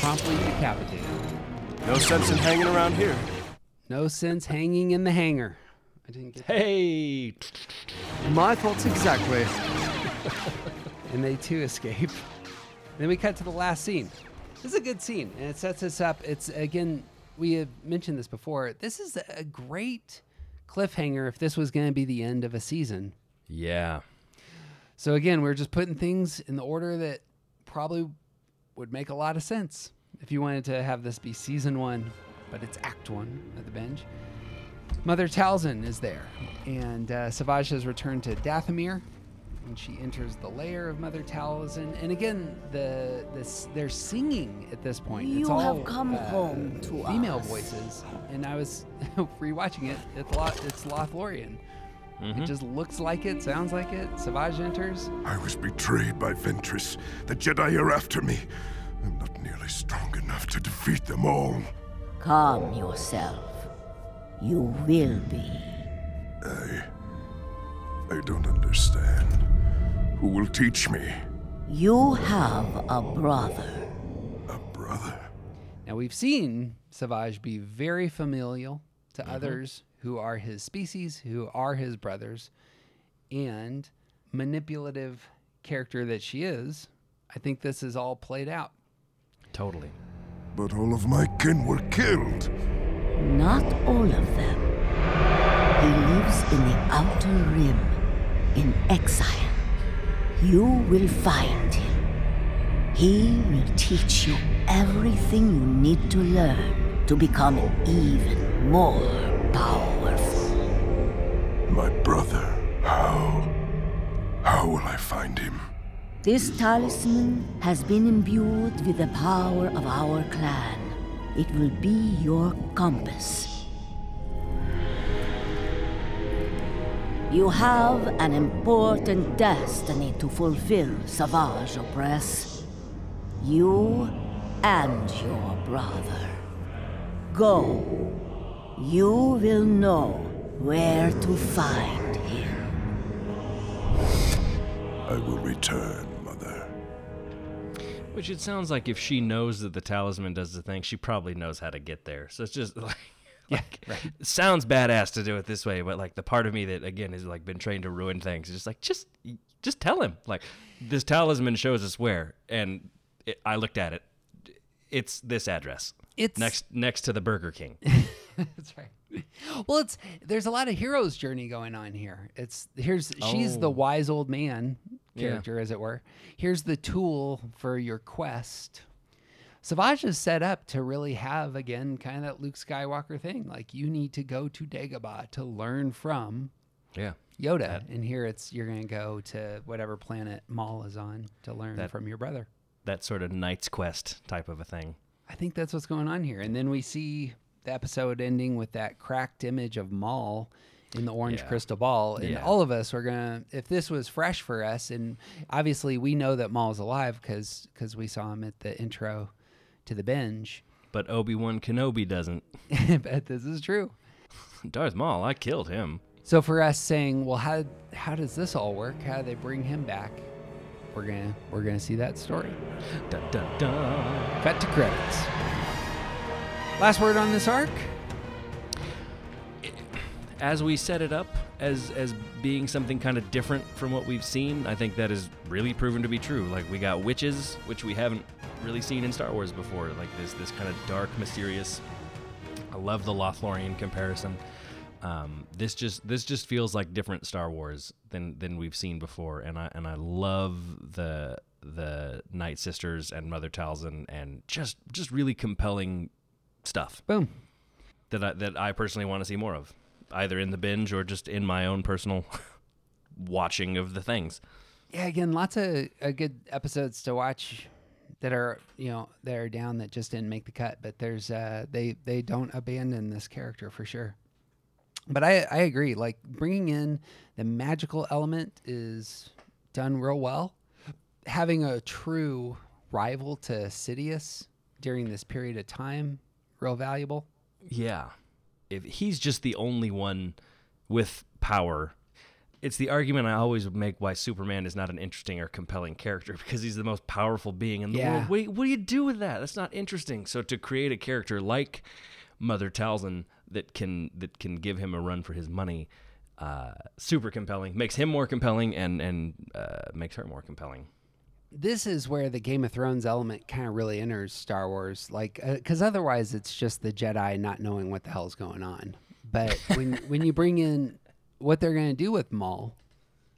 promptly decapitated. No sense in hanging around here. No sense hanging in the hangar. I didn't get. Hey, My thoughts exactly. and they too escape. then we cut to the last scene. This is a good scene, and it sets us up. It's again, we have mentioned this before. This is a great cliffhanger if this was going to be the end of a season. yeah So again, we're just putting things in the order that probably would make a lot of sense if you wanted to have this be season one, but it's act one at the binge. Mother Talzin is there, and uh, Savage has returned to Dathomir, and she enters the lair of Mother Talzin. And again, the this they're singing at this point. it's You all have come uh, home to female us. voices, and I was rewatching it. It's it's Lothlorien. It just looks like it, sounds like it. Savage enters. I was betrayed by Ventress. The Jedi are after me. I'm not nearly strong enough to defeat them all. Calm yourself. You will be. I. I don't understand. Who will teach me? You have a brother. a brother. Now we've seen Savage be very familial to Mm-hmm. others who are his species, who are his brothers, and manipulative character that she is. I think this is all played out. Totally. But all of my kin were killed. Not all of them. He lives in the Outer Rim, in exile. You will find him. He will teach you everything you need to learn to become even more powerful. My brother. How? How will I find him? This talisman has been imbued with the power of our clan. It will be your compass. You have an important destiny to fulfill, Savage Opress. You and your brother. Go. You will know where to find him. I will return, Mother. Which it sounds like if she knows that the talisman does the thing, she probably knows how to get there. So it's just like, like it sounds badass to do it this way, but like the part of me that again has like been trained to ruin things is just like just just tell him like this talisman shows us where, and it, I looked at it. It's this address. It's- next next to the Burger King. That's right. Well, it's there's a lot of hero's journey going on here. It's here's she's the Oh. wise old man Yeah. character, as it were. Here's the tool for your quest. Savage is set up to really have again kind of that Luke Skywalker thing. Like you need to go to Dagobah to learn from Yeah. Yoda, and here it's you're gonna go to whatever planet Maul is on to learn That- from your brother. That sort of Knight's Quest type of a thing. I think that's what's going on here. And then we see the episode ending with that cracked image of Maul in the orange Yeah. crystal ball. And Yeah. all of us are going to, if this was fresh for us, and obviously we know that Maul's alive because we saw him at the intro to the binge. But Obi Wan Kenobi doesn't. I bet this is true. Darth Maul, I killed him. So for us saying, well, how how does this all work? How do they bring him back? We're gonna we're gonna see that story. Dun, dun, dun. Cut to credits. Last word on this arc. As we set it up as as being something kind of different from what we've seen, I think that is really proven to be true. Like we got witches, which we haven't really seen in Star Wars before. Like this this kind of dark, mysterious. I love the Lothlorien comparison. Um, this just this just feels like different Star Wars than than we've seen before, and I and I love the the Night Sisters and Mother Talzin and just just really compelling stuff. Boom. That I, that I personally want to see more of, either in the binge or just in my own personal watching of the things. Yeah, again, lots of uh, good episodes to watch that are you know that are down that just didn't make the cut, but there's uh, they they don't abandon this character for sure. But I I agree. Like bringing in the magical element is done real well. Having a true rival to Sidious during this period of time, real valuable. Yeah. If he's just the only one with power, it's the argument I always make why Superman is not an interesting or compelling character because he's the most powerful being in the Yeah. world. What do, you, what do you do with that? That's not interesting. So to create a character like Mother Talzin that can that can give him a run for his money, uh, super compelling, makes him more compelling and and uh, makes her more compelling. this is where the Game of Thrones element kind of really enters Star Wars, like because otherwise it's just the Jedi not knowing what the hell's going on. But when when you bring in what they're going to do with Maul,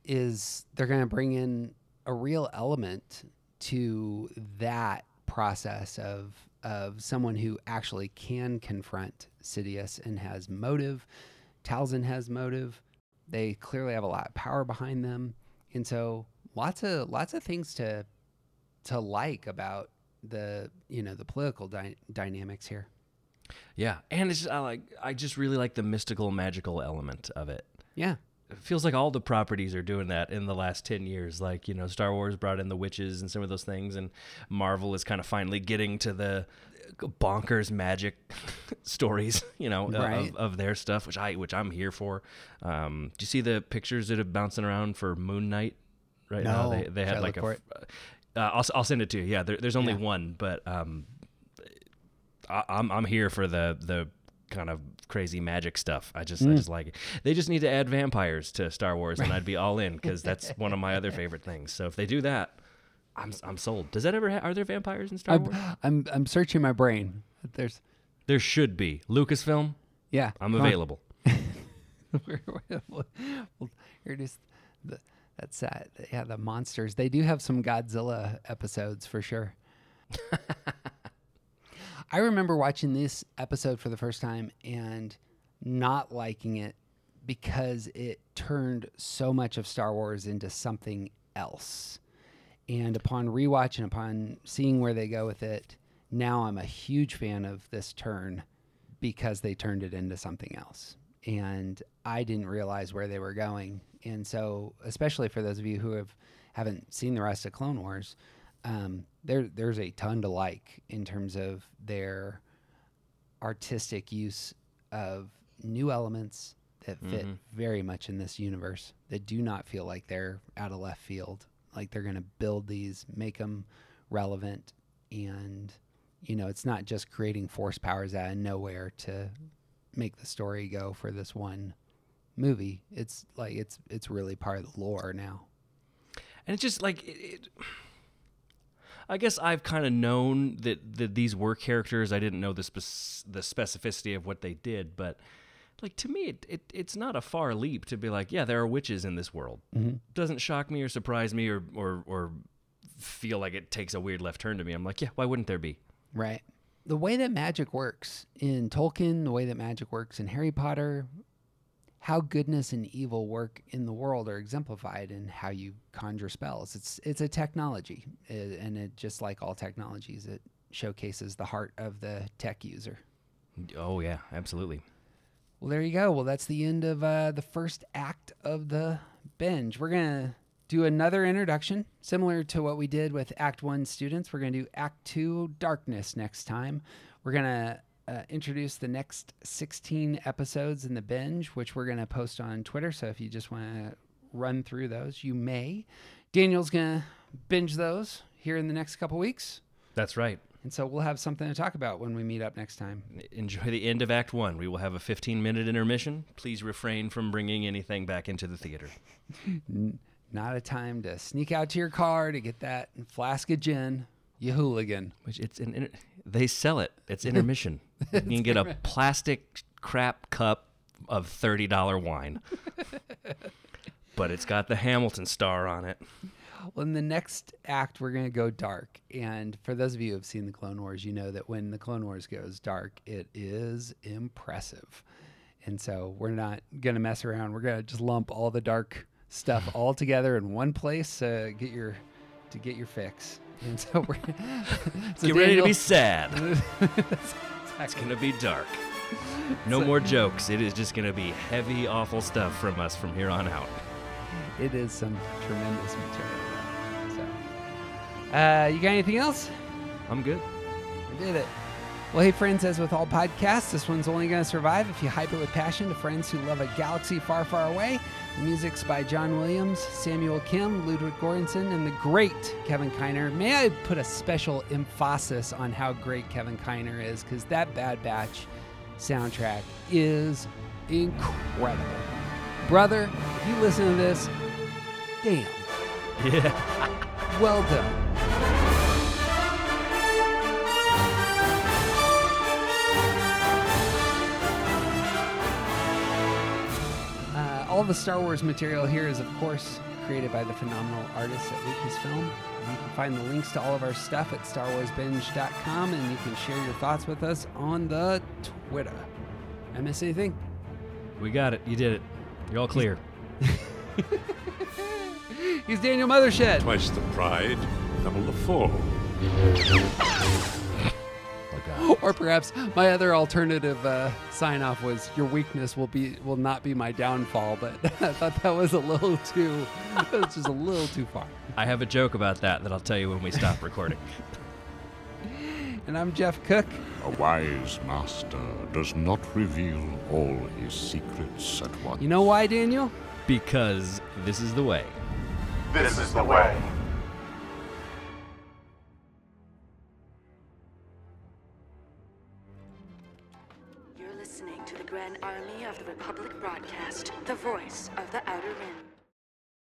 is they're going to bring in a real element to that process of of someone who actually can confront Sidious and has motive. Talzin has motive. They clearly have a lot of power behind them, and so lots of lots of things to to like about the you know the political dy- dynamics here. Yeah, and it's just, I like I just really like the mystical, magical element of it. Yeah. It feels like all the properties are doing that in the last 10 years. Like, you know, Star Wars brought in the witches and some of those things, and Marvel is kind of finally getting to the bonkers magic stories, you know, Right. of, of their stuff, which I which I'm here for. Um, do you see the pictures that are bouncing around for Moon Knight right now? They, they had like a. Uh, I'll I'll send it to you. Yeah, there, there's only Yeah. one, but um, I, I'm I'm here for the the kind of crazy magic stuff. I just I Mm. just like it. They just need to add vampires to Star Wars, and I'd be all in because that's one of my other favorite things. So if they do that, I'm I'm sold. Does that ever? Ha- are there vampires in Star I'm, Wars? I'm I'm searching my brain. There's There should be. Lucasfilm. yeah. I'm available. well, it is. The, that's uh, yeah, the monsters. They do have some Godzilla episodes for sure. I remember watching this episode for the first time and not liking it because it turned so much of Star Wars into something else. And upon rewatch and upon seeing where they go with it, now I'm a huge fan of this turn because they turned it into something else. And I didn't realize where they were going. And so, especially for those of you who have haven't seen the rest of Clone Wars, um, there there's a ton to like in terms of their artistic use of new elements that fit Mhm. very much in this universe that do not feel like they're out of left field. Like they're going to build these, make them relevant, and you know, it's not just creating force powers out of nowhere to make the story go for this one movie. It's like it's it's really part of the lore now. And it's just like it. it I guess I've kind of known that, that these were characters. I didn't know the spec- the specificity of what they did, but like to me, it, it it's not a far leap to be like, yeah, there are witches in this world. Mhm. Doesn't shock me or surprise me or or or feel like it takes a weird left turn to me. I'm like, yeah, why wouldn't there be? Right. The way that magic works in Tolkien, the way that magic works in Harry Potter, how goodness and evil work in the world are exemplified in how you conjure spells. It's it's a technology, uh, and it just like all technologies, it showcases the heart of the tech user. Oh yeah, absolutely. Well, there you go. Well, that's the end of uh, the first act of the binge. We're gonna do another introduction, similar to what we did with Act One students. We're gonna do Act Two Darkness next time. We're gonna uh, introduce the next 16 episodes in the binge, which we're going to post on Twitter. So if you just want to run through those, you may. Daniel's going to binge those here in the next couple weeks. That's right. And so we'll have something to talk about when we meet up next time. Enjoy the end of Act One. We will have a 15 minute intermission. Please refrain from bringing anything back into the theater. Not a time to sneak out to your car to get that flask of gin. You hooligan. Which it's an inter- they sell it. It's intermission. you can get a plastic crap cup of thirty dollar wine, but it's got the Hamilton star on it. Well, in the next act, we're going to go dark. And for those of you who have seen the Clone Wars, you know that when the Clone Wars goes dark, it is impressive. And so we're not going to mess around. We're going to just lump all the dark stuff all together in one place uh, get your to get your fix. And so we're so Get ready to be sad. That's It's gonna be dark. No So- more jokes. It is just gonna be heavy, awful stuff from us from here on out. It is some tremendous material. So, uh, you got anything else? I'm good. We did it. Well, hey, friends, as with all podcasts, this one's only going to survive if you hype it with passion to friends who love a galaxy far, far away. The music's by John Williams, Samuel Kim, Ludwig Göransson, and the great Kevin Kiner. May I put a special emphasis on how great Kevin Kiner is, because that Bad Batch soundtrack is incredible. Brother, if you listen to this, damn. Yeah. Well done. All the Star Wars material here is, of course, created by the phenomenal artists at Lucasfilm. You can find the links to all of our stuff at StarWarsBinge.com, and you can share your thoughts with us on the Twitter. I miss anything? We got it. You did it. You're all clear. He's Daniel Mothershed. Twice the pride, double the fall. or perhaps my other alternative uh, sign off was your weakness will be will not be my downfall but i thought that was a little too that was just a little too far I have a joke about that that I'll tell you when we stop recording. and i'm jeff cook A wise master does not reveal all his secrets at once. you know why daniel because this is the way. This is the way. Army of the Republic broadcast, the voice of the Outer Rim.